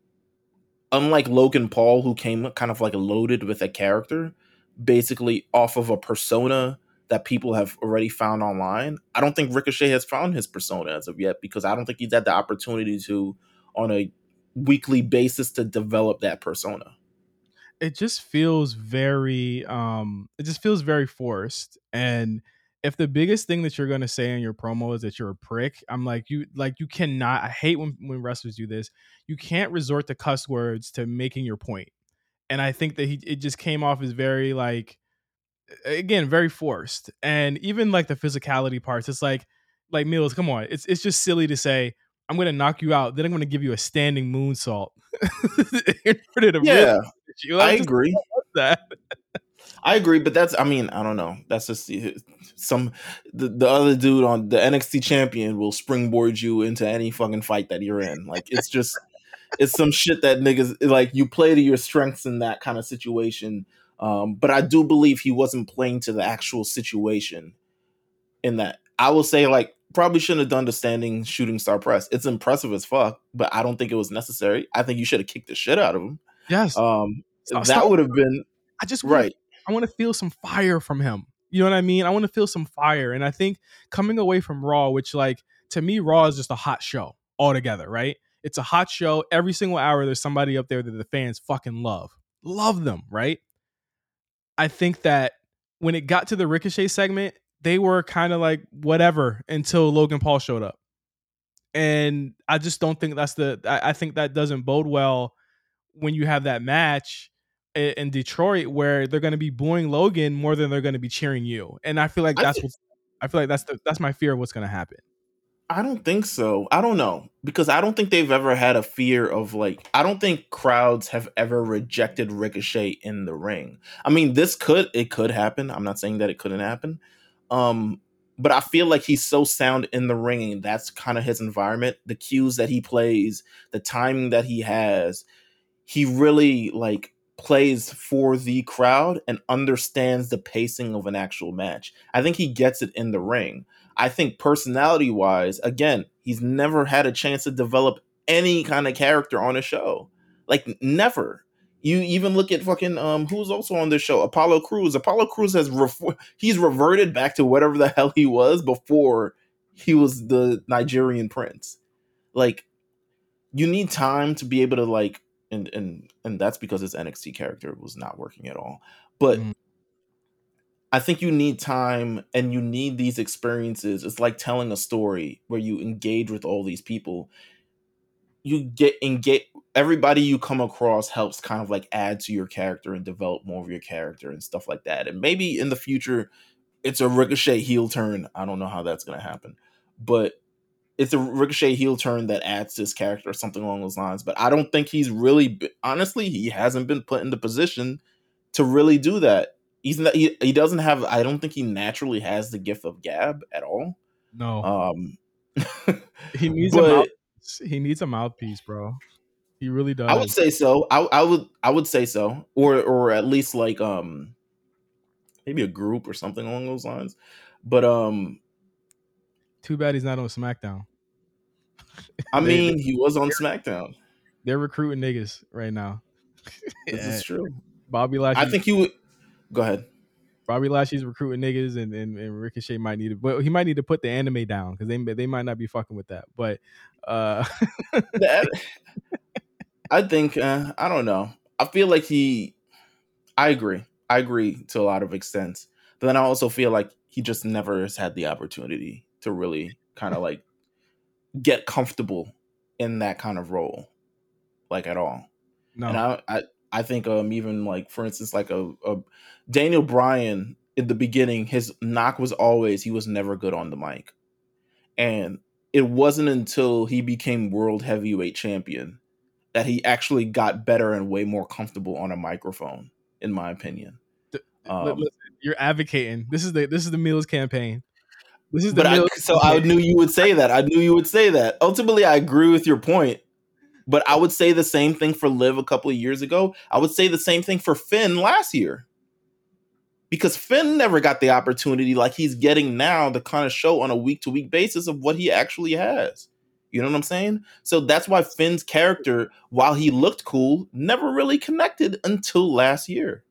unlike Logan Paul who came kind of like loaded with a character basically off of a persona that people have already found online, I don't think Ricochet has found his persona as of yet because I don't think he's had the opportunity to on a weekly basis to develop that persona. It just feels very um it just feels very forced and if the biggest thing that you're going to say in your promo is that you're a prick, I'm like you like you cannot. I hate when when wrestlers do this. You can't resort to cuss words to making your point. And I think that he it just came off as very like again very forced. And even like the physicality parts, it's like like Meelz, come on, it's it's just silly to say I'm going to knock you out, then I'm going to give you a standing moonsault in order to yeah, you. I agree. That. I agree, but that's I mean I don't know. That's just some the, the other dude on the NXT champion will springboard you into any fucking fight that you're in. Like it's just it's some shit that niggas like you play to your strengths in that kind of situation. Um, but I do believe he wasn't playing to the actual situation in that. I will say like probably shouldn't have done the standing shooting star press. It's impressive as fuck, but I don't think it was necessary. I think you should have kicked the shit out of him. Yes. Um, that would have been I just right. I want to feel some fire from him. You know what I mean? I want to feel some fire. And I think coming away from Raw, which like to me, Raw is just a hot show altogether, right? It's a hot show. Every single hour, there's somebody up there that the fans fucking love. Love them, right? I think that when it got to the Ricochet segment, they were kind of like whatever until Logan Paul showed up. And I just don't think that's the I, I think that doesn't bode well when you have that match in Detroit where they're going to be booing Logan more than they're going to be cheering you. And I feel like that's what I feel like that's the, that's my fear of what's going to happen. I don't think so. I don't know because I don't think they've ever had a fear of like I don't think crowds have ever rejected Ricochet in the ring. I mean, this could it could happen. I'm not saying that it couldn't happen. Um but I feel like he's so sound in the ring that's kind of his environment, the cues that he plays, the timing that he has. He really like plays for the crowd and understands the pacing of an actual match. I think he gets it in the ring. I think personality wise, again, he's never had a chance to develop any kind of character on a show. Like never. You even look at fucking um who's also on this show, Apollo Crews. Apollo Crews has re- he's reverted back to whatever the hell he was before he was the Nigerian prince. Like you need time to be able to like and and and that's because his NXT character was not working at all. But mm. I think you need time and you need these experiences. It's like telling a story where you engage with all these people. You get engage everybody you come across helps kind of like add to your character and develop more of your character and stuff like that. And maybe in the future it's a ricochet heel turn. I don't know how that's going to happen. But it's a ricochet heel turn that adds to his character or something along those lines. But I don't think he's really, honestly, he hasn't been put in the position to really do that. He's not, he, he doesn't have. I don't think he naturally has the gift of gab at all. No. Um, he needs but, a. He needs a mouthpiece, bro. He really does. I would say so. I, I would. I would say so, or or at least like um, maybe a group or something along those lines. But um, too bad he's not on SmackDown. I mean, he was on SmackDown. They're recruiting niggas right now. This is true. Bobby Lashley. I think he would. Go ahead. Bobby Lashley's recruiting niggas, and, and, and Ricochet might need to, but he might need to put the anime down because they they might not be fucking with that. But uh that, I think uh, I don't know. I feel like he. I agree. I agree to a lot of extents, but then I also feel like he just never has had the opportunity to really kind of like get comfortable in that kind of role, like at all. No, and I, I, I think um even like for instance like a, a Daniel Bryan in the beginning, his knock was always he was never good on the mic, and it wasn't until he became world heavyweight champion that he actually got better and way more comfortable on a microphone, in my opinion. Um, you're advocating. This is the this is the Meelz campaign. This is but I, so I knew you would say that. I knew you would say that. Ultimately, I agree with your point, but I would say the same thing for Liv a couple of years ago. I would say the same thing for Finn last year. Because Finn never got the opportunity like he's getting now to kind of show on a week to week basis of what he actually has. You know what I'm saying? So that's why Finn's character, while he looked cool, never really connected until last year.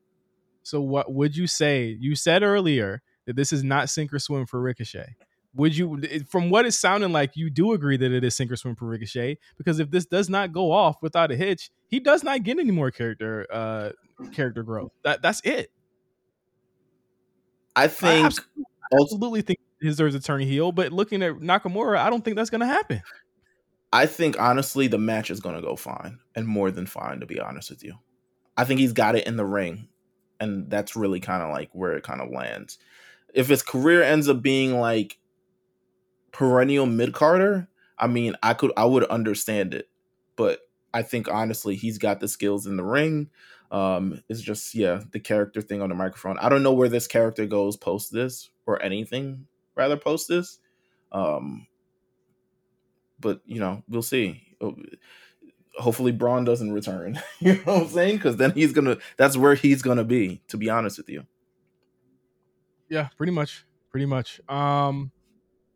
So what would you say? You said earlier that this is not sink or swim for Ricochet. Would you, from what it's sounding like, you do agree that it is sink or swim for Ricochet? Because if this does not go off without a hitch, he does not get any more character uh character growth. That that's it. I think I absolutely, think he deserves a turn heel, but looking at Nakamura, I don't think that's going to happen. I think honestly, the match is going to go fine and more than fine. To be honest with you, I think he's got it in the ring and that's really kind of like where it kind of lands. If his career ends up being like perennial mid carder, I mean, I could I would understand it, but I think honestly he's got the skills in the ring. Um, it's just yeah, the character thing on the microphone. I don't know where this character goes post this or anything rather post this. Um, but you know, we'll see hopefully Braun doesn't return. you know what I'm saying? Because then he's gonna. That's where he's gonna be. To be honest with you. Yeah, pretty much. Pretty much. Um,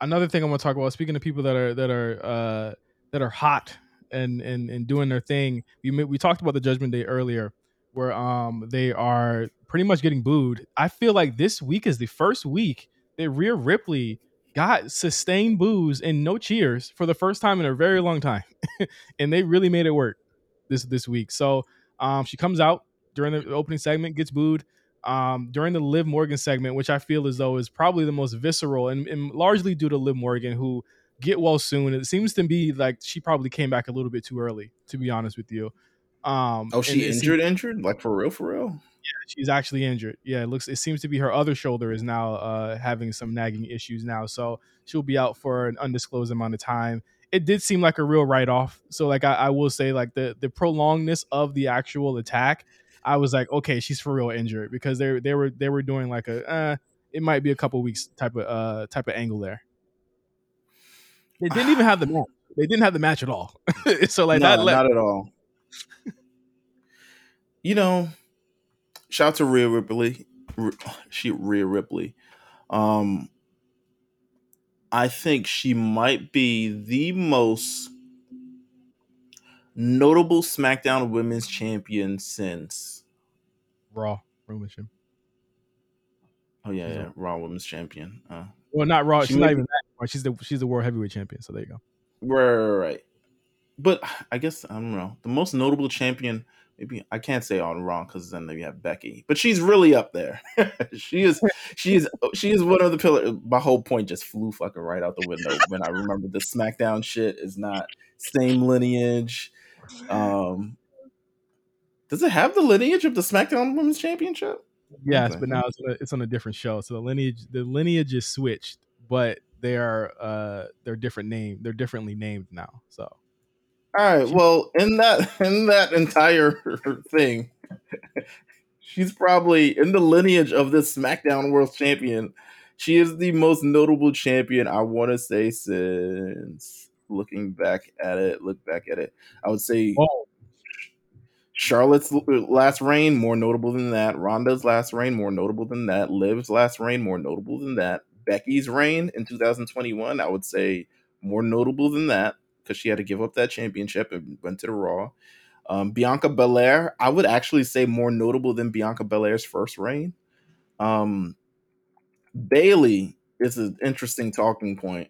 another thing I want to talk about. Speaking of people that are that are uh, that are hot and and and doing their thing. We we talked about the Judgment Day earlier, where um they are pretty much getting booed. I feel like this week is the first week that Rhea Ripley got sustained boos and no cheers for the first time in a very long time, and they really made it work this this week. So um, she comes out during the opening segment, gets booed. Um, during the Liv Morgan segment, which I feel as though is probably the most visceral and, and largely due to Liv Morgan, who get well soon. It seems to be like she probably came back a little bit too early, to be honest with you. Um, oh, she injured, seems, injured, like for real, for real. Yeah, she's actually injured. Yeah, it looks. It seems to be her other shoulder is now uh, having some nagging issues now, so she'll be out for an undisclosed amount of time. It did seem like a real write off. So, like, I, I will say, like the the prolongedness of the actual attack, I was like, okay, she's for real injured because they they were they were doing like a uh, it might be a couple weeks type of uh type of angle there. They didn't even have the match. They didn't have the match at all. so like no, not at all. you know, shout out to Rhea Ripley. She Rhea Ripley. Um, I think she might be the most notable SmackDown Women's Champion since Raw Women's Champion. Oh yeah, yeah, Raw Women's Champion. Uh, well, not Raw. She she's not even that. She's the she's the World Heavyweight Champion. So there you go. Right, right, right. But I guess I don't know the most notable champion maybe I can't say on wrong because then you have Becky, but she's really up there. she is, she is, she is one of the pillars. My whole point just flew fucking right out the window when I remember the SmackDown shit is not same lineage. Um, does it have the lineage of the SmackDown Women's Championship? Yes, okay. but now it's, a, it's on a different show. So the lineage, the lineage is switched, but they are uh they're different name. They're differently named now. So all right. Well, in that in that entire thing, she's probably in the lineage of this SmackDown World Champion. She is the most notable champion I want to say since looking back at it. Look back at it. I would say oh. Charlotte's uh, last reign more notable than that. Ronda's last reign more notable than that. Liv's last reign more notable than that. Becky's reign in 2021, I would say more notable than that because she had to give up that championship and went to the Raw. Um, Bianca Belair, I would actually say more notable than Bianca Belair's first reign. Um, Bayley is an interesting talking point.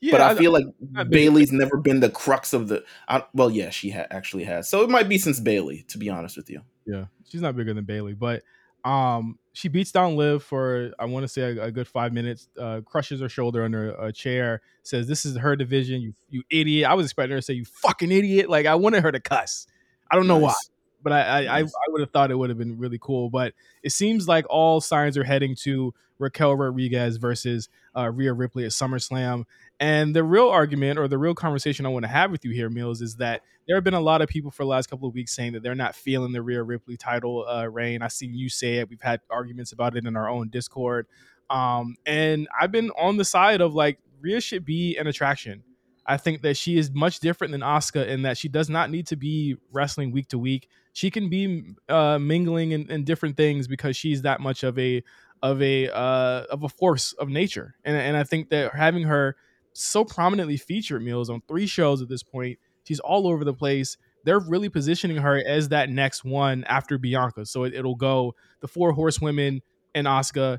Yeah, but I, I feel like I, Bayley's never been the crux of the. I, well, yeah, she ha- actually has. So it might be since Bayley, to be honest with you. Yeah, she's not bigger than Bayley, but um, she beats down Liv for I want to say a, a, good five minutes. Uh, crushes her shoulder under a chair. Says this is her division. You you idiot. I was expecting her to say you fucking idiot. Like I wanted her to cuss. I don't know nice. But I I, I, I would have thought it would have been really cool. But it seems like all signs are heading to Raquel Rodriguez versus uh, Rhea Ripley at SummerSlam. And the real argument or the real conversation I want to have with you here, Meelz, is that there have been a lot of people for the last couple of weeks saying that they're not feeling the Rhea Ripley title uh, reign. I've seen you say it. We've had arguments about it in our own Discord. Um, and I've been on the side of like Rhea should be an attraction. I think that she is much different than Asuka in that she does not need to be wrestling week to week. She can be uh, mingling in, in different things because she's that much of a of a uh, of a force of nature. And and I think that having her so prominently featured Meelz on three shows at this point, she's all over the place. They're really positioning her as that next one after Bianca. So it, will go the four horsewomen and Asuka,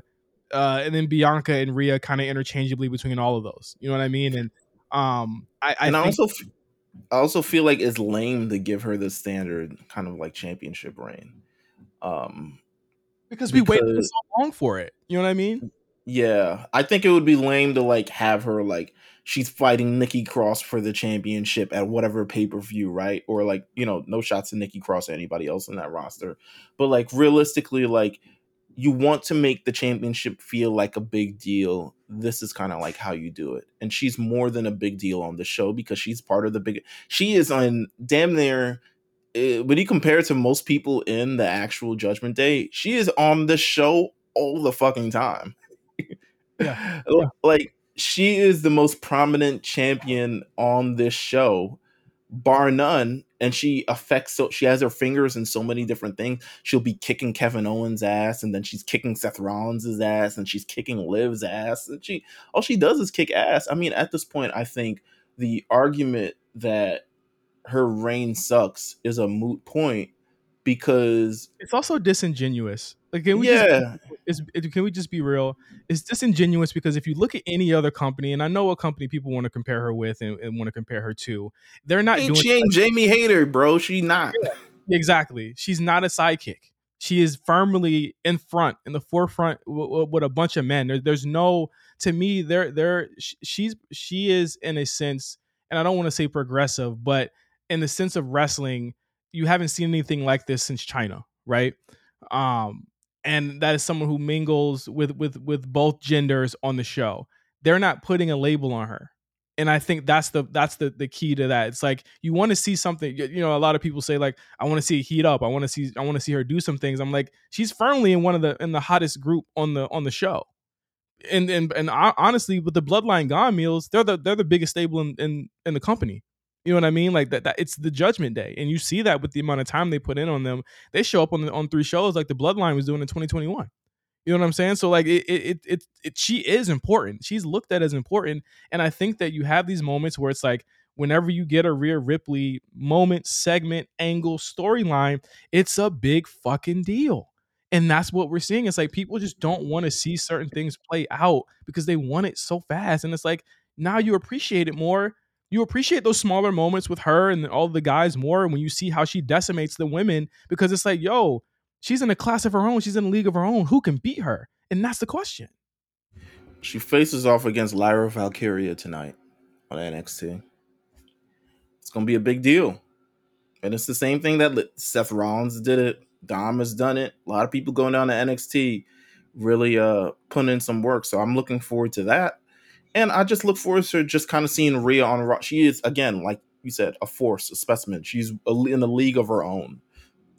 uh, and then Bianca and Rhea kind of interchangeably between all of those. You know what I mean? And um, I, I and I also f- I also feel like it's lame to give her the standard kind of like championship reign. Um, because we waited so long for it. You know what I mean? yeah, I think it would be lame to like have her like she's fighting Nikki Cross for the championship at whatever pay per view, right? Or like you know, no shots to Nikki Cross or anybody else in that roster, but like realistically, like you want to make the championship feel like a big deal. This is kind of like how you do it, and she's more than a big deal on the show because she's part of the big. She is on damn near. Uh, when you compare to most people in the actual Judgment Day, she is on the show all the fucking time. Yeah. like she is the most prominent champion on this show bar none and she affects so she has her fingers in so many different things. She'll be kicking kevin owens ass and then she's kicking seth rollins' ass and she's kicking liv's ass and she all she does is kick ass. I mean at this point i think the argument that her reign sucks is a moot point because It's also disingenuous. Like, can we just yeah is it- can we just be real? It's disingenuous because if you look at any other company, and I know what company people want to compare her with and, and want to compare her to, they're not ain't, doing she ain't Jamie Hayter bro she not exactly. She's not a sidekick. She is firmly in front, in the forefront w- w- with a bunch of men. There, there's no, to me, there, there, sh- she's she is in a sense, and I don't want to say progressive, but in the sense of wrestling, you haven't seen anything like this since Chyna, right? Um, and that is someone who mingles with with with both genders on the show. They're not putting a label on her and I think that's the that's the the key to that. It's like you want to see something. You know, a lot of people say like, I want to see it heat up. I want to see I want to see her do some things. I'm like, she's firmly in one of the in the hottest group on the on the show. And and and hon- honestly, with the Bloodline Gone Meelz, they're the they're the biggest stable in in, in the company. You know what I mean? Like that, that it's the Judgment Day, and you see that with the amount of time they put in on them. They show up on the, on three shows like the Bloodline was doing in 2021. You know what I'm saying? So like it it, it it it she is important. She's looked at as important, and I think that you have these moments where it's like whenever you get a Rhea Ripley moment, segment, angle, storyline, it's a big fucking deal. And that's what we're seeing. It's like people just don't want to see certain things play out because they want it so fast. And it's like now you appreciate it more. You appreciate those smaller moments with her and all the guys more when you see how she decimates the women because it's like, yo, she's in a class of her own. She's in a league of her own. Who can beat her? And that's the question. She faces off against Lyra Valkyria tonight on NXT. It's gonna be a big deal, and it's the same thing that Seth Rollins did it. Dom has done it. A lot of people going down to NXT, really uh putting in some work. So I'm looking forward to that, and I just look forward to just kind of seeing Rhea on Raw. She is again, like you said, a force, a specimen. She's in a league of her own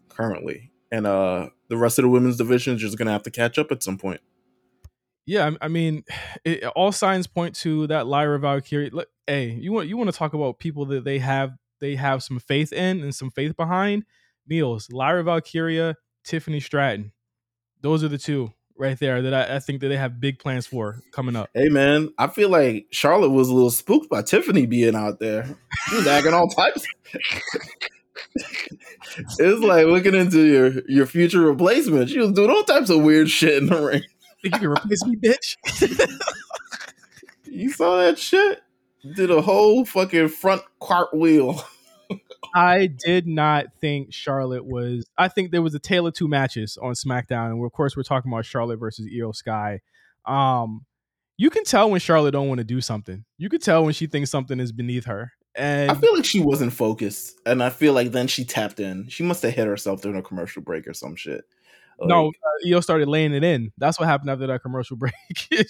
currently, and uh the rest of the women's division is just gonna have to catch up at some point. Yeah, I, I mean, it, all signs point to that Lyra Valkyria. Look, hey, you want you want to talk about people that they have they have some faith in and some faith behind. Meelz, Lyra Valkyria, Tiffany Stratton. Those are the two right there that I, I think that they have big plans for coming up. Hey man, I feel like Charlotte was a little spooked by Tiffany being out there. She was acting all types. it was like looking into your your future replacement. She was doing all types of weird shit in the ring. Think you can replace me, bitch? You saw that shit? Did a whole fucking front cartwheel. I did not think Charlotte was. I think there was a tale of two matches on SmackDown, and of course we're talking about Charlotte versus Iyo Sky. Um, you can tell when Charlotte don't want to do something. You can tell when she thinks something is beneath her, And I feel like she wasn't focused, and I feel like then she tapped in. She must have hit herself during a commercial break or some shit. Like, no, uh, Io started laying it in. That's what happened after that commercial break.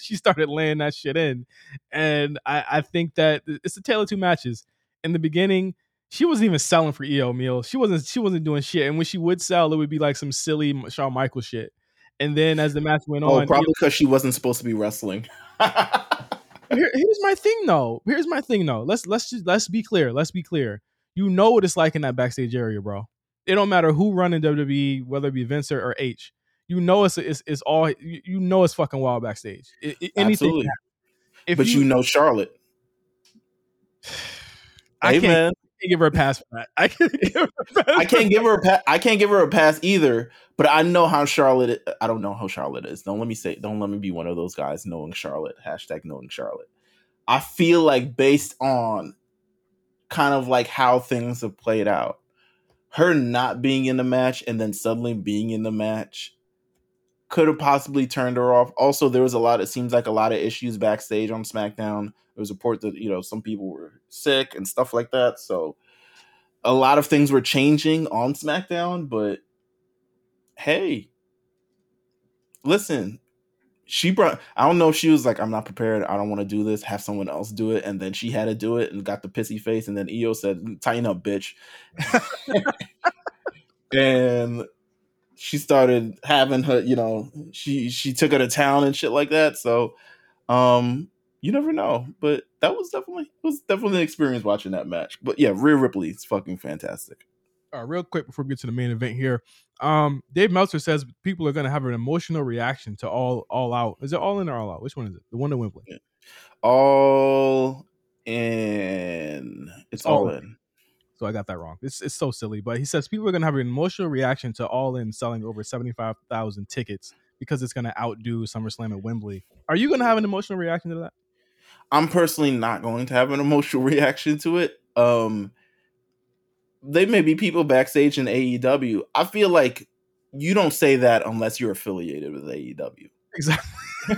she started laying that shit in, and I, I think that it's a tale of two matches. In the beginning, she wasn't even selling for Iyo meal. She wasn't. She wasn't doing shit. And when she would sell, it would be like some silly Shawn Michaels shit. And then as the match went oh, on, probably because she wasn't supposed to be wrestling. Here, here's my thing though. Here's my thing though. Let's let's just let's be clear. Let's be clear. You know what it's like in that backstage area, bro. It don't matter who running WWE, whether it be Vince or, H. You know it's, it's it's all you, know it's fucking wild backstage. It, it, Absolutely. If but you, you know Charlotte. I hey, can't, give her a pass for that. I can't give her a pass. I can't give her a pass. I can't give her a pass either. But I know how Charlotte. I don't know how Charlotte is. Don't let me say. Don't let me be one of those guys knowing Charlotte. Hashtag knowing Charlotte. I feel like based on kind of like how things have played out, her not being in the match and then suddenly being in the match could have possibly turned her off. Also, there was a lot. It seems like a lot of issues backstage on SmackDown there was a report that you know some people were sick and stuff like that. So a lot of things were changing on SmackDown, but hey, listen, she brought I don't know if she was like, I'm not prepared, I don't want to do this, have someone else do it, and then she had to do it and got the pissy face, and then Iyo said, Tighten up, bitch. and she started having her, you know, she she took her to town and shit like that. So um you never know. But that was definitely it was definitely an experience watching that match. But yeah, Rhea Ripley is fucking fantastic. All right, real quick before we get to the main event here, um, Dave Meltzer says people are going to have an emotional reaction to all all out. Is it all in or all out? Which one is it? The one in Wembley. Yeah. All in. It's all, all in. in. So I got that wrong. It's it's so silly, but he says people are going to have an emotional reaction to all in selling over seventy five thousand tickets because it's going to outdo SummerSlam at Wembley. Are you going to have an emotional reaction to that? I'm personally not going to have an emotional reaction to it. Um, they may be people backstage in AEW. I feel like you don't say that unless you're affiliated with AEW. Exactly.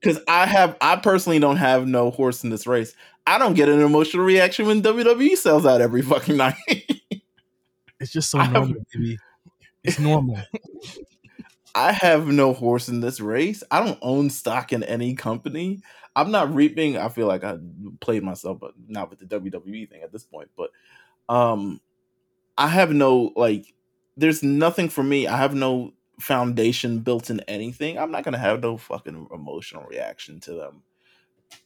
Because I have, I personally don't have no horse in this race. I don't get an emotional reaction when WWE sells out every fucking night. it's just so normal, baby. It's normal. I have no horse in this race. I don't own stock in any company. I'm not reaping. I feel like I played myself, but not with the WWE thing at this point. But um, I have no like. There's nothing for me. I have no foundation built in anything. I'm not gonna have no fucking emotional reaction to them.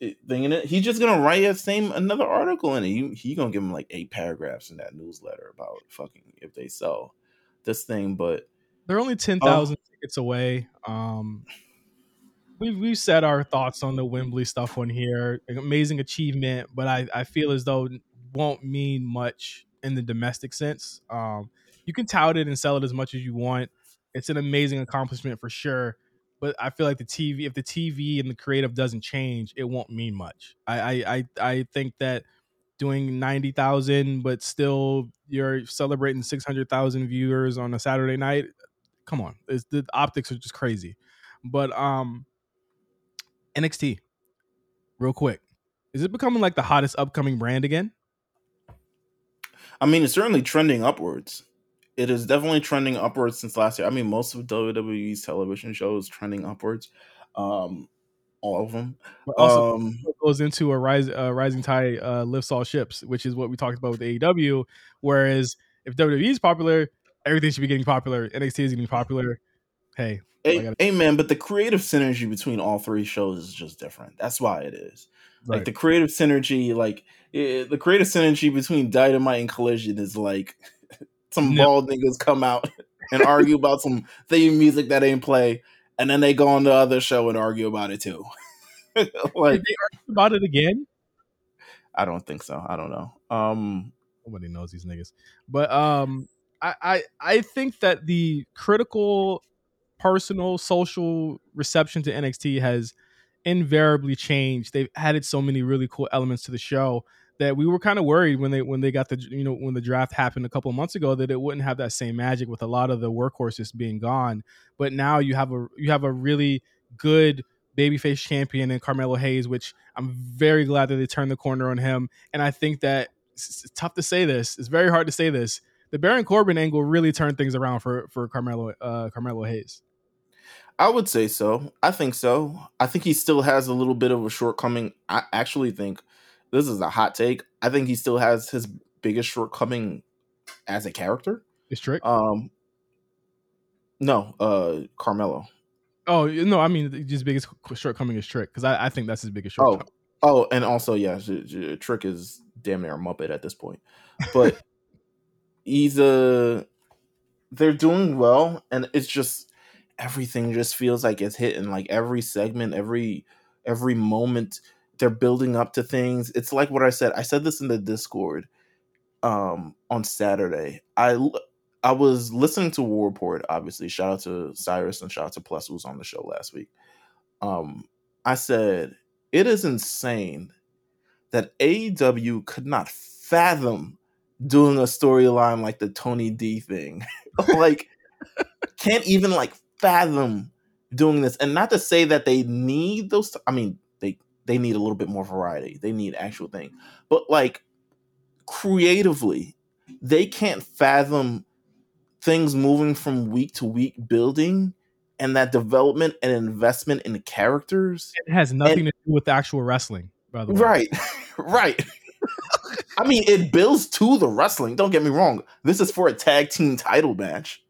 Thinking it, he's just gonna write a same another article in it. He, he gonna give him like eight paragraphs in that newsletter about fucking if they sell this thing. But they're only ten thousand um, tickets away. Um, we've we've said our thoughts on the Wembley stuff on here. Amazing achievement, but I I feel as though won't mean much in the domestic sense. Um, you can tout it and sell it as much as you want. It's an amazing accomplishment for sure. But I feel like the TV, if the TV and the creative doesn't change, it won't mean much. I I I, I think that doing ninety thousand, but still you're celebrating six hundred thousand viewers on a Saturday night. Come on, it's, the optics are just crazy. But um, NXT, real quick, is it becoming like the hottest upcoming brand again? I mean, it's certainly trending upwards. It is definitely trending upwards since last year. I mean, most of WWE's television shows trending upwards. Um, all of them. But also um, goes into a rise, uh, rising tide uh, lifts all ships, which is what we talked about with AEW. Whereas if WWE is popular, everything should be getting popular. NXT is getting popular. Hey, a- Amen. But the creative synergy between all three shows is just different. That's why it is. Right. Like the creative synergy, like it, the creative synergy between Dynamite and Collision is like some no. bald niggas come out and argue about some theme music that ain't play, and then they go on the other show and argue about it too. like Did they argue about it again? I don't think so. I don't know. Um, nobody knows these niggas, but um, I I I think that the critical personal social reception to NXT has invariably changed. They've added so many really cool elements to the show that we were kind of worried when they when they got the you know when the draft happened a couple months ago that it wouldn't have that same magic with a lot of the workhorses being gone. But now you have a you have a really good babyface champion in Carmelo Hayes, which I'm very glad that they turned the corner on him. And I think that it's, tough to say this. It's very hard to say this. The Baron Corbin angle really turned things around for for Carmelo uh, Carmelo Hayes. I would say so. I think so. I think he still has a little bit of a shortcoming. I actually think this is a hot take. I think he still has his biggest shortcoming as a character. Is Trick? Um, no, uh, Carmelo. Oh no, I mean his biggest shortcoming is Trick because I, I think that's his biggest shortcoming. Oh, oh, and also yeah, Trick is damn near a muppet at this point, but he's a. They're doing well, and it's just everything just feels like it's hitting. Like every segment, every every moment, they're building up to things. It's like what I said. I said this in the Discord um on Saturday. I I was listening to War Report, obviously. Shout out to Cyrus and shout out to Plus who was on the show last week. Um, I said, it is insane that AEW could not fathom doing a storyline like the Tony D thing. like, can't even like fathom doing this. And not to say that they need those, I mean, they they need a little bit more variety. They need actual thing. But like creatively, they can't fathom things moving from week to week building and that development and investment in the characters. It has nothing and, to do with actual wrestling, by the way. Right. right. I mean, it builds to the wrestling. Don't get me wrong. This is for a tag team title match.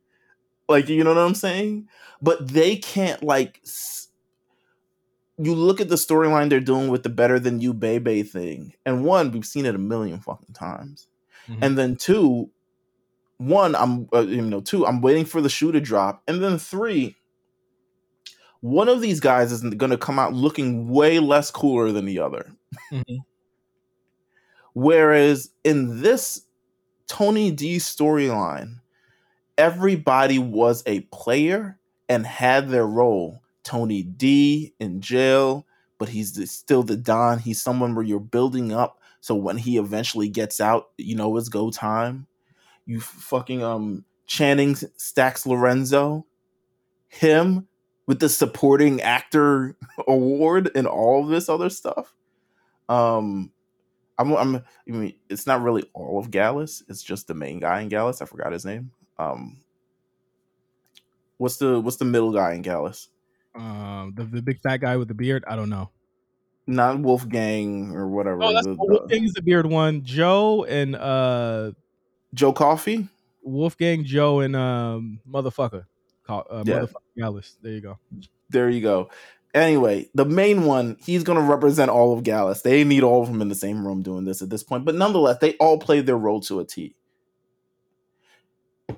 Like, you know what I'm saying? But they can't like you look at the storyline they're doing with the better than you Bay Bay thing. And one, we've seen it a million fucking times. Mm-hmm. And then two, one, I'm uh, you know, two, I'm waiting for the shoe to drop, and then three, one of these guys is going to come out looking way less cooler than the other. Mm-hmm. Whereas in this Tony D storyline, everybody was a player and had their role. Tony D in jail, but he's still the Don. He's someone where you're building up. So when he eventually gets out, you know it's go time you fucking um Channing Stacks Lorenzo, him with the supporting actor award and all this other stuff. Um, I'm, I'm, I mean, it's not really all of Gallus. It's just the main guy in Gallus. I forgot his name. Um, what's the what's the middle guy in Gallus? Um, the, the big fat guy with the beard. I don't know. Not Wolfgang or whatever. Oh, that's the, Wolfgang is the beard one. Joe and uh Joe Coffey, Wolfgang, Joe, and um, motherfucker, uh, yeah. motherfucker Gallus. There you go. There you go. Anyway, the main one, he's going to represent all of Gallus. They need all of them in the same room doing this at this point, but nonetheless, they all played their role to a T.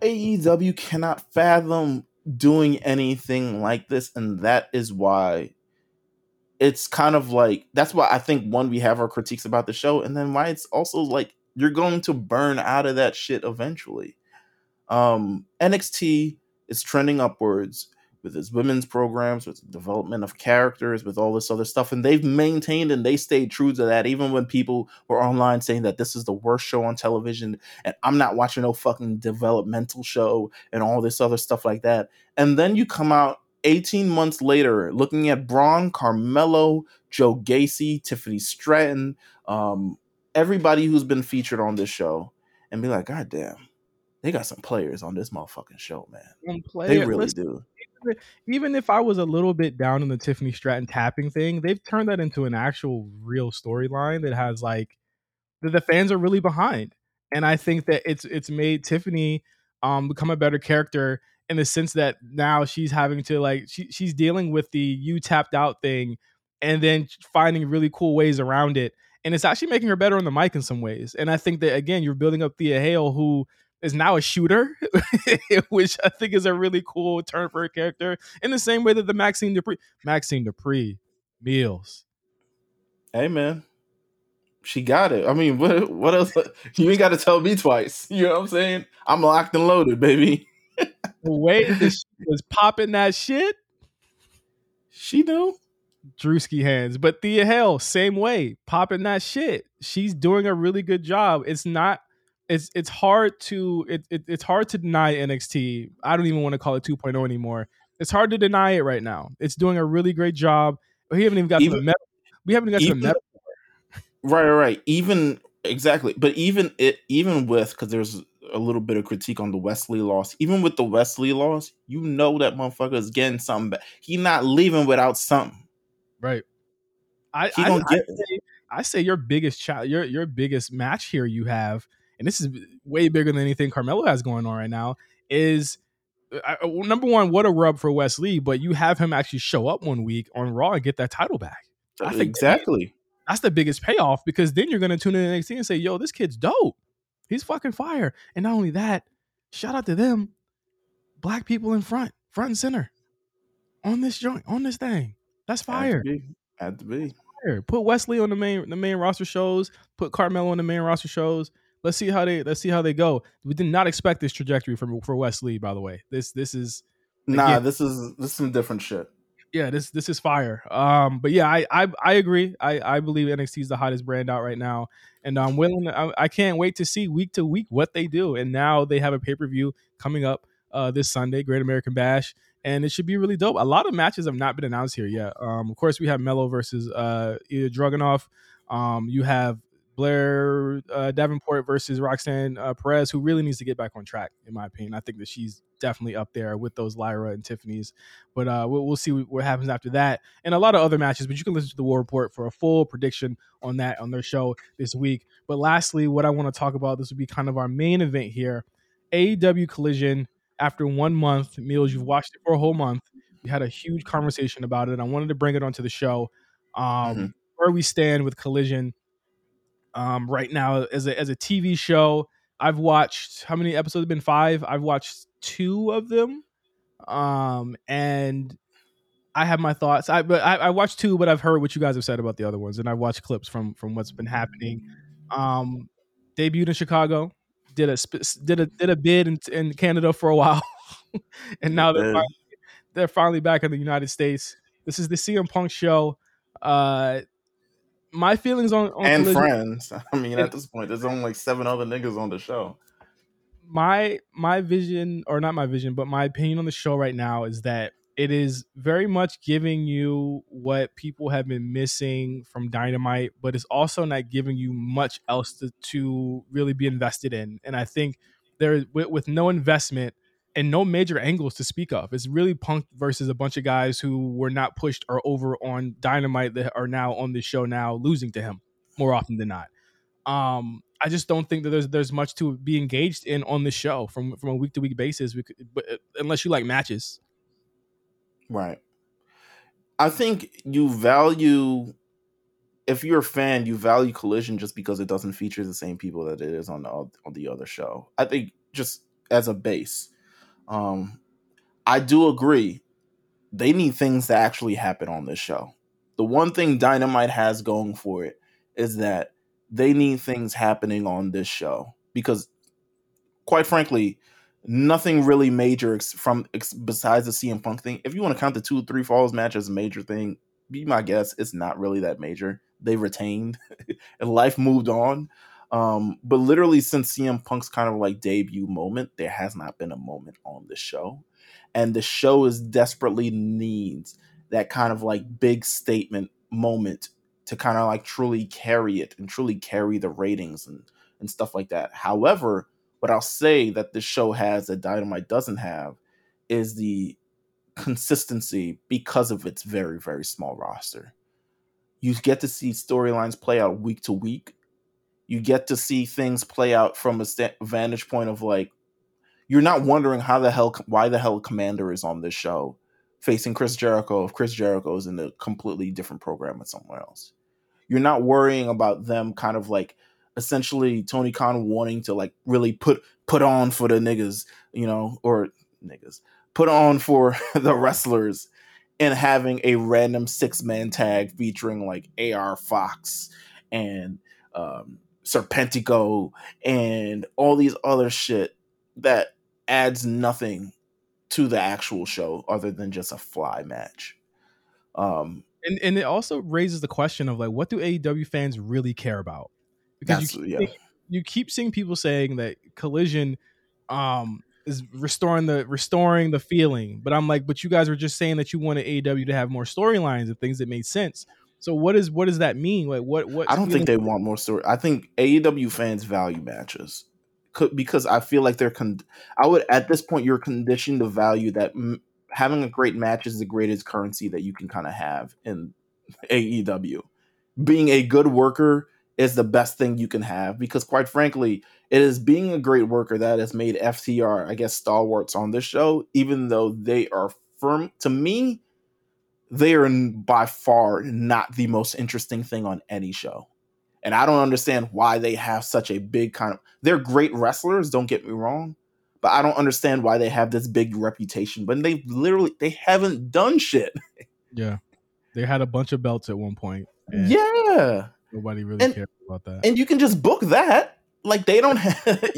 AEW cannot fathom doing anything like this, and that is why it's kind of like that's why I think one we have our critiques about the show, and then why it's also like you're going to burn out of that shit eventually. Um, NXT is trending upwards with its women's programs, with the development of characters, with all this other stuff. And they've maintained and they stayed true to that, even when people were online saying that this is the worst show on television and I'm not watching no fucking developmental show and all this other stuff like that. And then you come out 18 months later looking at Bron, Carmelo, Joe Gacy, Tiffany Stratton, um, everybody who's been featured on this show and be like, God damn, they got some players on this motherfucking show, man. Player, they really do. Even if I was a little bit down in the Tiffany Stratton tapping thing, they've turned that into an actual real storyline that has like that the fans are really behind. And I think that it's it's made Tiffany um become a better character in the sense that now she's having to like she, she's dealing with the you tapped out thing and then finding really cool ways around it and it's actually making her better on the mic in some ways. And I think that again, you're building up Thea Hail, who is now a shooter, which I think is a really cool turn for a character. In the same way that the Maxine Dupri, Maxine Dupri, Meelz. Hey man, she got it. I mean, what what else? You ain't got to tell me twice. You know what I'm saying? I'm locked and loaded, baby. the way that she was popping that shit, she knew. Drewski hands. But Thea Hail, same way, popping that shit. She's doing a really good job. It's not. It's it's hard to it, it it's hard to deny NXT. I don't even want to call it 2.0 anymore. It's hard to deny it right now. It's doing a really great job, We haven't even got even, to the meta. We haven't got even, to the meta. Right, right, right. Even exactly, but even it, even with because there's a little bit of critique on the Wes Lee loss. Even with the Wes Lee loss, you know that motherfucker is getting something back. He not leaving without something. Right. I I, I, get I, say, I say your biggest child, your your biggest match here you have, and this is way bigger than anything Carmelo has going on right now. Is uh, number one, what a rub for Wes Lee, but you have him actually show up one week on Raw and get that title back. I think exactly. That's the biggest payoff because then you're going to tune in the NXT and say, "Yo, this kid's dope." He's fucking fire. And not only that, shout out to them, black people in front, front and center, on this joint, on this thing. That's fire. Had to be. Had to be. Fire. Put Wes Lee on the main the main roster shows. Put Carmelo on the main roster shows. Let's see how they let's see how they go. We did not expect this trajectory from for Wes Lee. By the way, this this is nah. Again, this is this is some different shit yeah, this this is fire. Um, but yeah, I I, I agree. I, I believe NXT is the hottest brand out right now, and I'm willing. I, I can't wait to see week to week what they do. And now they have a pay per view coming up uh, this Sunday, Great American Bash, and it should be really dope. A lot of matches have not been announced here yet. Um, of course, we have Melo versus uh, Ilja Dragunov. Um, you have Blair uh, Davenport versus Roxanne uh, Perez, who really needs to get back on track, in my opinion. I think that she's definitely up there with those Lyra and Tiffany's. But uh, we'll, we'll see what happens after that, and a lot of other matches. But you can listen to the War Report for a full prediction on that on their show this week. But lastly, what I want to talk about this would be kind of our main event here: AEW Collision. After one month, Meelz, you've watched it for a whole month. We had a huge conversation about it. I wanted to bring it onto the show. Um, mm-hmm. Where we stand with Collision um, right now as a as a TV show. I've watched how many episodes have been five? I've watched two of them, um, and I have my thoughts. I but I, I, watched two, but I've heard what you guys have said about the other ones, and I've watched clips from from what's been happening. Um, debuted in Chicago, did a did a did a bid in, in Canada for a while, and now they're finally, they're finally back in the United States. This is the CM Punk show. Uh, my feelings on, on and Collision, friends. I mean, at this point, there's only like seven other niggas on the show. My my vision, or not my vision, but my opinion on the show right now is that it is very much giving you what people have been missing from Dynamite, but it's also not giving you much else to, to really be invested in. And I think there, with, with no investment, and no major angles to speak of. It's really Punk versus a bunch of guys who were not pushed or over on Dynamite that are now on the show now losing to him more often than not. Um, I just don't think that there's there's much to be engaged in on the show from from a week to week basis. Could, but uh, unless you like matches, right? I think you value if you're a fan, you value Collision just because it doesn't feature the same people that it is on the on the other show. I think just as a base um, I do agree. They need things to actually happen on this show. The one thing Dynamite has going for it is that they need things happening on this show because, quite frankly, nothing really major ex- from ex- besides the CM Punk thing. If you want to count the two three falls match as a major thing, be my guess. It's not really that major. They retained, and life moved on. Um, but literally since CM Punk's kind of like debut moment, there has not been a moment on the show. And the show is desperately needs that kind of like big statement moment to kind of like truly carry it and truly carry the ratings and, and stuff like that. However, what I'll say that this show has that Dynamite doesn't have is the consistency because of its very, very small roster. You get to see storylines play out week to week you get to see things play out from a st- vantage point of like you're not wondering how the hell why the hell Komander is on this show facing chris jericho if chris jericho is in a completely different program at somewhere else. You're not worrying about them kind of like essentially tony khan wanting to like really put put on for the niggas you know or niggas put on for the wrestlers and having a random six man tag featuring like ar fox and um, Serpentico and all these other shit that adds nothing to the actual show other than just a fly match. Um, and and it also raises the question of like, what do AEW fans really care about? Because you keep, yeah. you keep seeing people saying that Collision, um, is restoring the restoring the feeling. But I'm like, but you guys were just saying that you wanted AEW to have more storylines and things that made sense. So what is what does that mean? Like what what? I don't think they want more story. I think AEW fans value matches because I feel like they're. Con- I would at this point you're conditioning the value that m- having a great match is the greatest currency that you can kind of have in AEW. Being a good worker is the best thing you can have because quite frankly it is being a great worker that has made ftr i guess stalwarts on this show even though they are firm to me they are by far not the most interesting thing on any show and i don't understand why they have such a big kind of they're great wrestlers don't get me wrong but i don't understand why they have this big reputation but they literally they haven't done shit yeah they had a bunch of belts at one point yeah Nobody really and, cares about that. And you can just book that. Like they don't have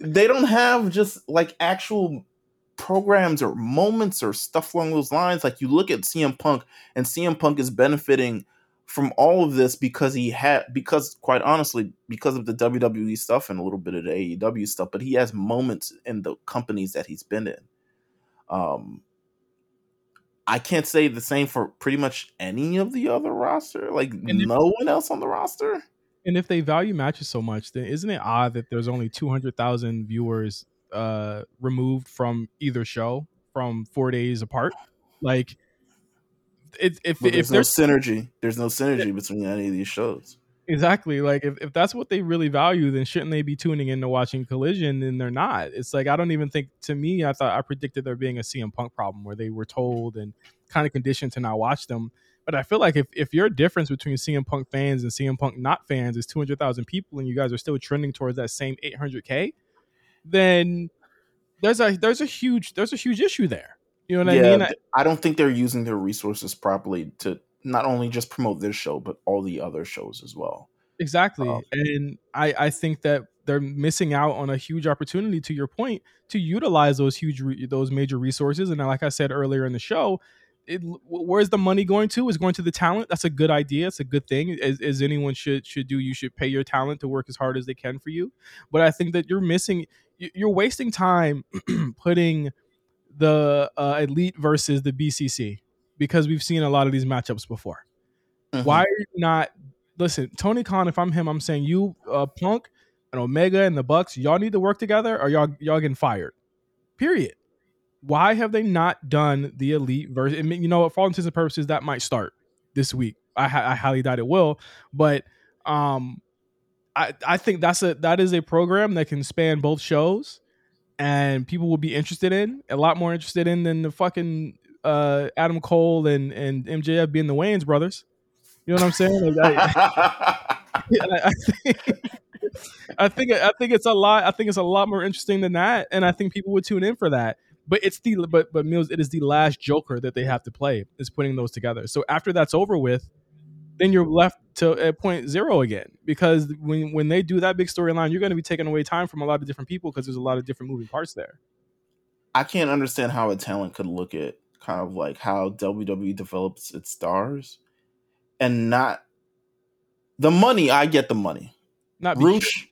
they don't have just like actual programs or moments or stuff along those lines. Like you look at CM Punk and CM Punk is benefiting from all of this because he had because quite honestly because of the WWE stuff and a little bit of the AEW stuff, but he has moments in the companies that he's been in. Um I can't say the same for pretty much any of the other roster. Like if, no one else on the roster. And if they value matches so much, then isn't it odd that there's only two hundred thousand viewers uh, removed from either show from four days apart? Like, it, if but there's if there's no synergy, there's no synergy between any of these shows. Exactly. Like if, if that's what they really value, then shouldn't they be tuning in to watching Collision? And they're not. It's like I don't even think to me, I thought I predicted there being a CM Punk problem where they were told and kind of conditioned to not watch them. But I feel like if, if your difference between CM Punk fans and CM Punk not fans is two hundred thousand people and you guys are still trending towards that same eight hundred K, then there's a there's a huge there's a huge issue there. You know what yeah, I mean? I, I don't think they're using their resources properly to not only just promote this show but all the other shows as well. Exactly, um, and I I think that they're missing out on a huge opportunity. To your point, to utilize those huge re- those major resources, and like I said earlier in the show, it, where's the money going to? Is going to the talent. That's a good idea. It's a good thing. As, as, anyone should should do. You should pay your talent to work as hard as they can for you. But I think that you're missing. You're wasting time putting the uh, elite versus the BCC because we've seen a lot of these matchups before. Mm-hmm. Why are you not listen, Tony Khan? If I'm him, I'm saying you, uh, Punk, and Omega and the Bucks, y'all need to work together, or y'all y'all getting fired. Period. Why have they not done the elite version? I mean, you know? For all intents and purposes, that might start this week. I, I highly doubt it will, but um, I I think that's a that is a program that can span both shows, and people will be interested in a lot more interested in than the fucking uh, Adam Cole and and MJF being the Wayans brothers. You know what I'm saying? Like, I, I, think, I think I think it's a lot. I think it's a lot more interesting than that, and I think people would tune in for that. But it's the but but Meelz, it is the last Joker that they have to play is putting those together. So after that's over with, then you're left to at point zero again because when when they do that big storyline, you're going to be taking away time from a lot of different people because there's a lot of different moving parts there. I can't understand how a talent could look at kind of like how WWE develops its stars and not the money. I get the money. Not Rush,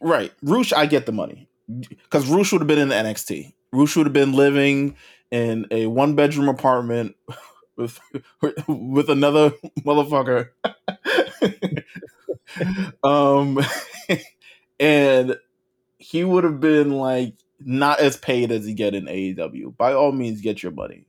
right? Rush, I get the money because Rush would have been in the NXT. Rush would have been living in a one bedroom apartment with with another motherfucker. um, and he would have been like not as paid as he get in AEW. By all means, get your money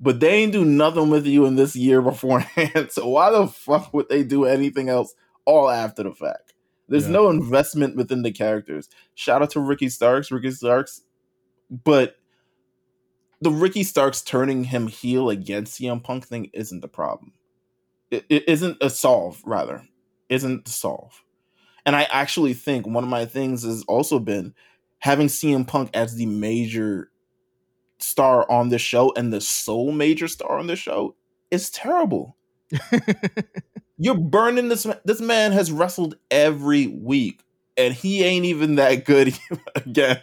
but they ain't do nothing with you in this year beforehand. So why the fuck would they do anything else all after the fact? There's yeah. no investment within the characters. Shout out to Ricky Starks, Ricky Starks, but the Ricky Starks turning him heel against CM Punk thing isn't the problem. It, it isn't a solve, rather, isn't the solve. And I actually think one of my things has also been having CM Punk as the major star on the show and the sole major star on the show is terrible. You're burning this this man has wrestled every week and he ain't even that good again.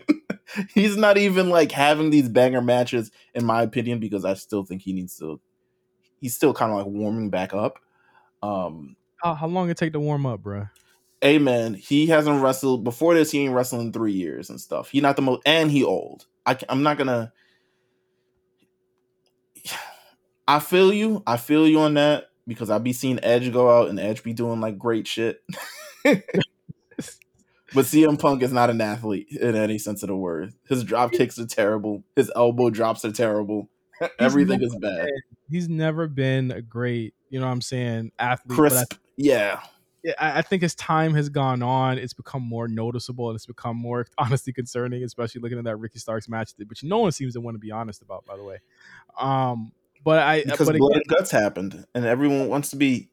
He's not even like having these banger matches in my opinion because I still think he needs to he's still kind of like warming back up. Um how, how long it take to warm up, bro? Amen. He hasn't wrestled before this. He ain't wrestling three years and stuff. He not the most, and he old. I, I'm not gonna. I feel you. I feel you on that because I be seeing Edge go out and Edge be doing like great shit. but CM Punk is not an athlete in any sense of the word. His drop kicks are terrible. His elbow drops are terrible. Everything is bad. Been, he's never been a great, you know what I'm saying, athlete. Crisp. I, yeah. I think as time has gone on, it's become more noticeable and it's become more honestly concerning, especially looking at that Ricky Starks match, which no one seems to want to be honest about, by the way. Um, but I because but blood again, and guts happened, and everyone wants to be.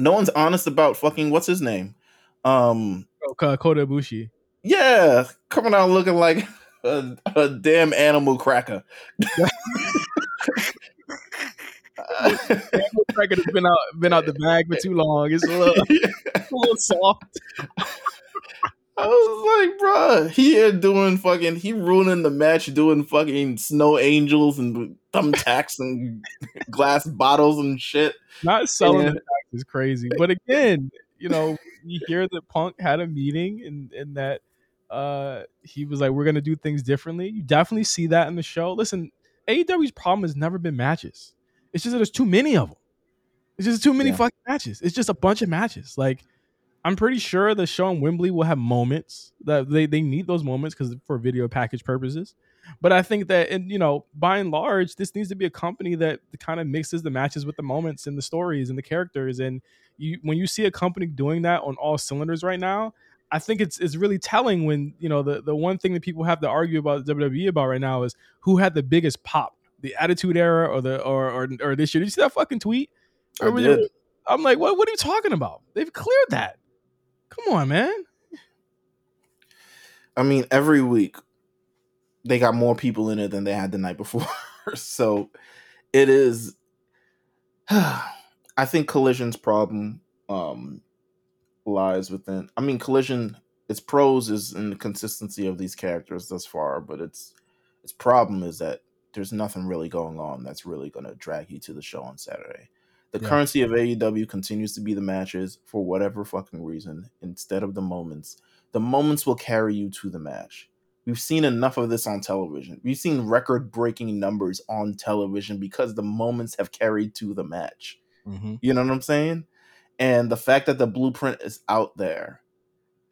No one's honest about fucking what's his name, um, oh, Kota Ibushi. Yeah, coming out looking like a, a damn animal cracker. animal cracker has been out been out the bag for too long. It's a little, a little soft. I was like, bro, he here doing fucking, he ruining the match, doing fucking snow angels and thumbtacks and glass bottles and shit. Not selling and, the is crazy, but again, you know, you hear that Punk had a meeting and and that uh he was like, we're gonna do things differently. You definitely see that in the show. Listen, AEW's problem has never been matches. It's just that there's too many of them. It's just too many yeah. fucking matches. It's just a bunch of matches. Like I'm pretty sure the show in Wembley will have moments that they, they need those moments because for video package purposes. But I think that, and you know, by and large, this needs to be a company that kind of mixes the matches with the moments and the stories and the characters. And you, when you see a company doing that on all cylinders right now, I think it's it's really telling when you know the the one thing that people have to argue about WWE about right now is who had the biggest pop, the Attitude Era or the or or, or this year. Did you see that fucking tweet? I did. I'm like, what? What are you talking about? They've cleared that. Come on, man. I mean, every week they got more people in it than they had the night before. so it is I think Collision's problem um lies within I mean Collision its pros is in the consistency of these characters thus far, but its its problem is that there's nothing really going on that's really going to drag you to the show on Saturday. The yeah. currency of AEW continues to be the matches for whatever fucking reason instead of the moments. The moments will carry you to the match. We've seen enough of this on television. We've seen record breaking numbers on television because the moments have carried to the match. Mm-hmm. You know what I'm saying? And the fact that the blueprint is out there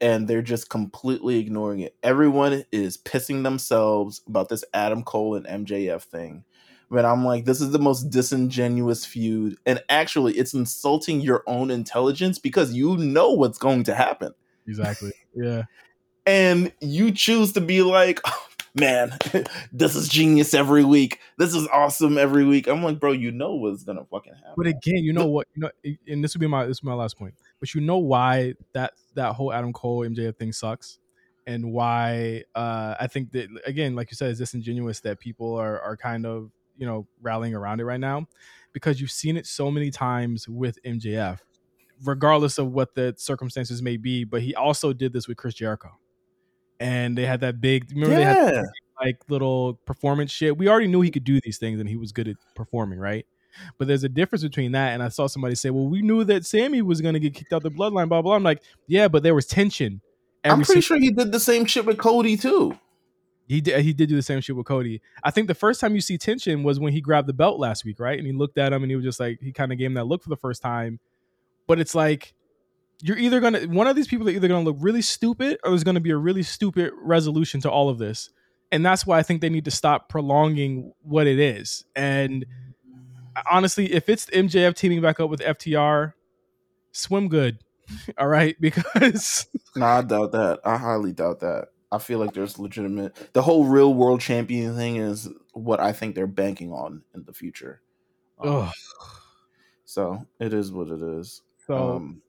and they're just completely ignoring it. Everyone is pissing themselves about this Adam Cole and MJF thing but I'm like, this is the most disingenuous feud. And actually, it's insulting your own intelligence because you know what's going to happen. Exactly. Yeah. And you choose to be like, oh, man, this is genius every week. This is awesome every week. I'm like, bro, you know what's gonna fucking happen. But again, you know what? You know, and this would be my this is my last point. But you know why that that whole Adam Cole MJF thing sucks, and why uh, I think that again, like you said, it's disingenuous that people are are kind of you know rallying around it right now because you've seen it so many times with MJF, regardless of what the circumstances may be. But he also did this with Chris Jericho, and they had that big. Remember yeah. they had like little performance shit. We already knew he could do these things, and he was good at performing, right? But there's a difference between that and I saw somebody say, "Well, we knew that Sammy was going to get kicked out the bloodline." Blah blah. I'm like, yeah, but there was tension. I'm pretty sure he did the same shit with Cody too. He did. He did do the same shit with Cody. I think the first time you see tension was when he grabbed the belt last week, right? And he looked at him and he was just like, he kind of gave him that look for the first time. But it's like you're either gonna one of these people are either gonna look really stupid or there's gonna be a really stupid resolution to all of this. And that's why I think they need to stop prolonging what it is. And honestly, if it's MJF teaming back up with FTR, swim good. All right, because no, I doubt that. I highly doubt that. I feel like there's legitimate. The whole real world champion thing is what I think they're banking on in the future. Um, so it is what it is. So um,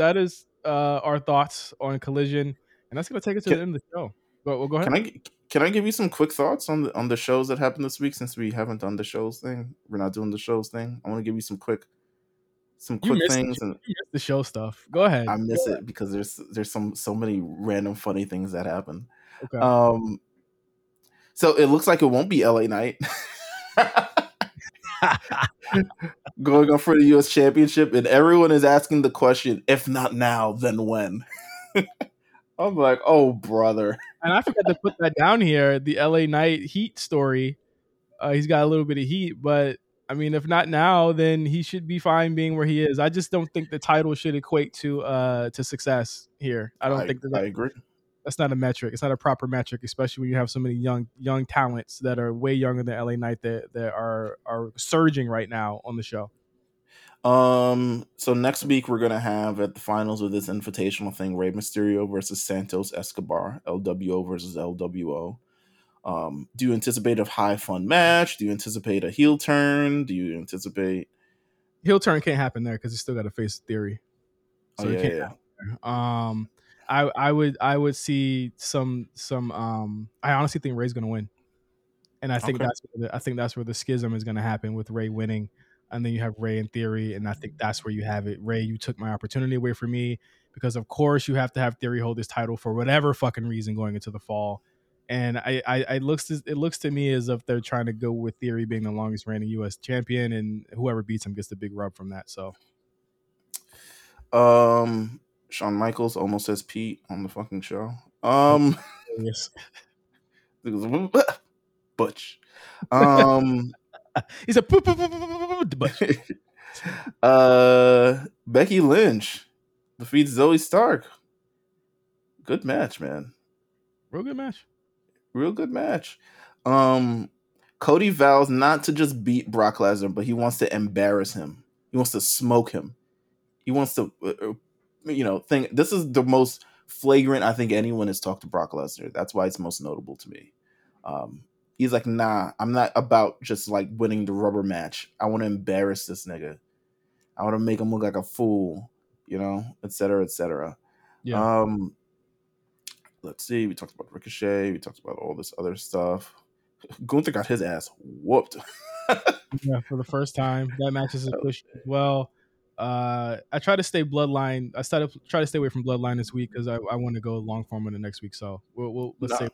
that is uh, our thoughts on Collision, and that's gonna take us to can, the end of the show. But we'll go ahead. Can I can I give you some quick thoughts on the on the shows that happened this week since we haven't done the shows thing? We're not doing the shows thing. I want to give you some quick some quick things and the show stuff. Go ahead. I miss it because there's there's some so many random funny things that happen. Okay. Um so it looks like it won't be LA Knight. Going up for the US championship and everyone is asking the question if not now then when. I'm like, oh brother. And I forgot to put that down here. The LA Knight Heat story. Uh, he's got a little bit of heat, but I mean, if not now, then he should be fine being where he is. I just don't think the title should equate to uh to success here. I don't I, think that, I agree. That's not a metric. It's not a proper metric, especially when you have so many young young talents that are way younger than LA Knight that that are are surging right now on the show. Um, so next week we're gonna have at the finals of this invitational thing, Rey Mysterio versus Santos Escobar, LWO versus LWO. Um, do you anticipate a high fun match? Do you anticipate a heel turn? Do you anticipate heel turn can't happen there because he's still got to face theory. So oh, yeah, yeah. Um, I I would I would see some some um. I honestly think Rey's gonna win, and I think okay. that's the, I think that's where the schism is gonna happen with Rey winning and then you have Rey in theory, and I think that's where you have it. Rey, you took my opportunity away from me because, of course, you have to have theory hold this title for whatever fucking reason going into the fall. And I, I, I looks it looks to me as if they're trying to go with theory being the longest reigning U.S. champion, and whoever beats him gets the big rub from that. So, um, Shawn Michaels almost says Pete on the fucking show. Um, yes, Butch. Um, He's a poop-poop-poop-poop-poop-poop. uh Becky Lynch defeats Zoey Stark. Good match, man. Real good match. Real good match. Um Cody vows not to just beat Brock Lesnar, but he wants to embarrass him. He wants to smoke him. He wants to, uh you know, think this is the most flagrant I think anyone has talked to Brock Lesnar. That's why it's most notable to me. Um, he's like, nah, I'm not about just like winning the rubber match. I want to embarrass this nigga. I want to make him look like a fool, you know, etc., cetera, et cetera. Yeah. Um, let's see. We talked about Ricochet. We talked about all this other stuff. Gunther got his ass whooped. yeah, for the first time. That match is a push as well. Uh, I try to stay bloodline. I started try to stay away from bloodline this week because I, I want to go long form in the next week. So we'll, we'll let's say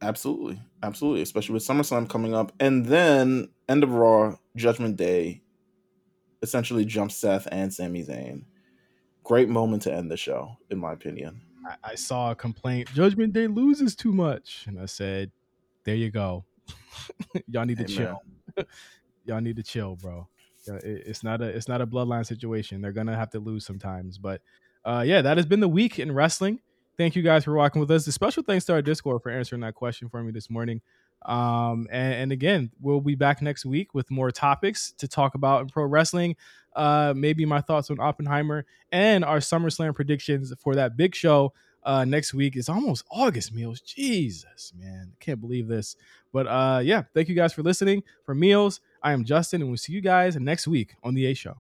Absolutely, absolutely, especially with SummerSlam coming up, and then end of Raw, Judgment Day, essentially jump Seth and Sami Zayn. Great moment to end the show, in my opinion. I, I saw a complaint: Judgment Day loses too much, and I said, "There you go. Y'all need to chill. Y'all need to chill, bro. It's not a it's not a bloodline situation. They're gonna have to lose sometimes, but." Uh, yeah, that has been the week in wrestling thank you guys for walking with us. A special thanks to our Discord for answering that question for me this morning. Um, and, and, again, we'll be back next week with more topics to talk about in pro wrestling. Uh, maybe my thoughts on Oppenheimer and our SummerSlam predictions for that big show uh, next week. It's almost August, Meelz. Jesus, man. I can't believe this. But uh, yeah, thank you guys for listening. For Meelz, I am Justin, and we'll see you guys next week on The A Show.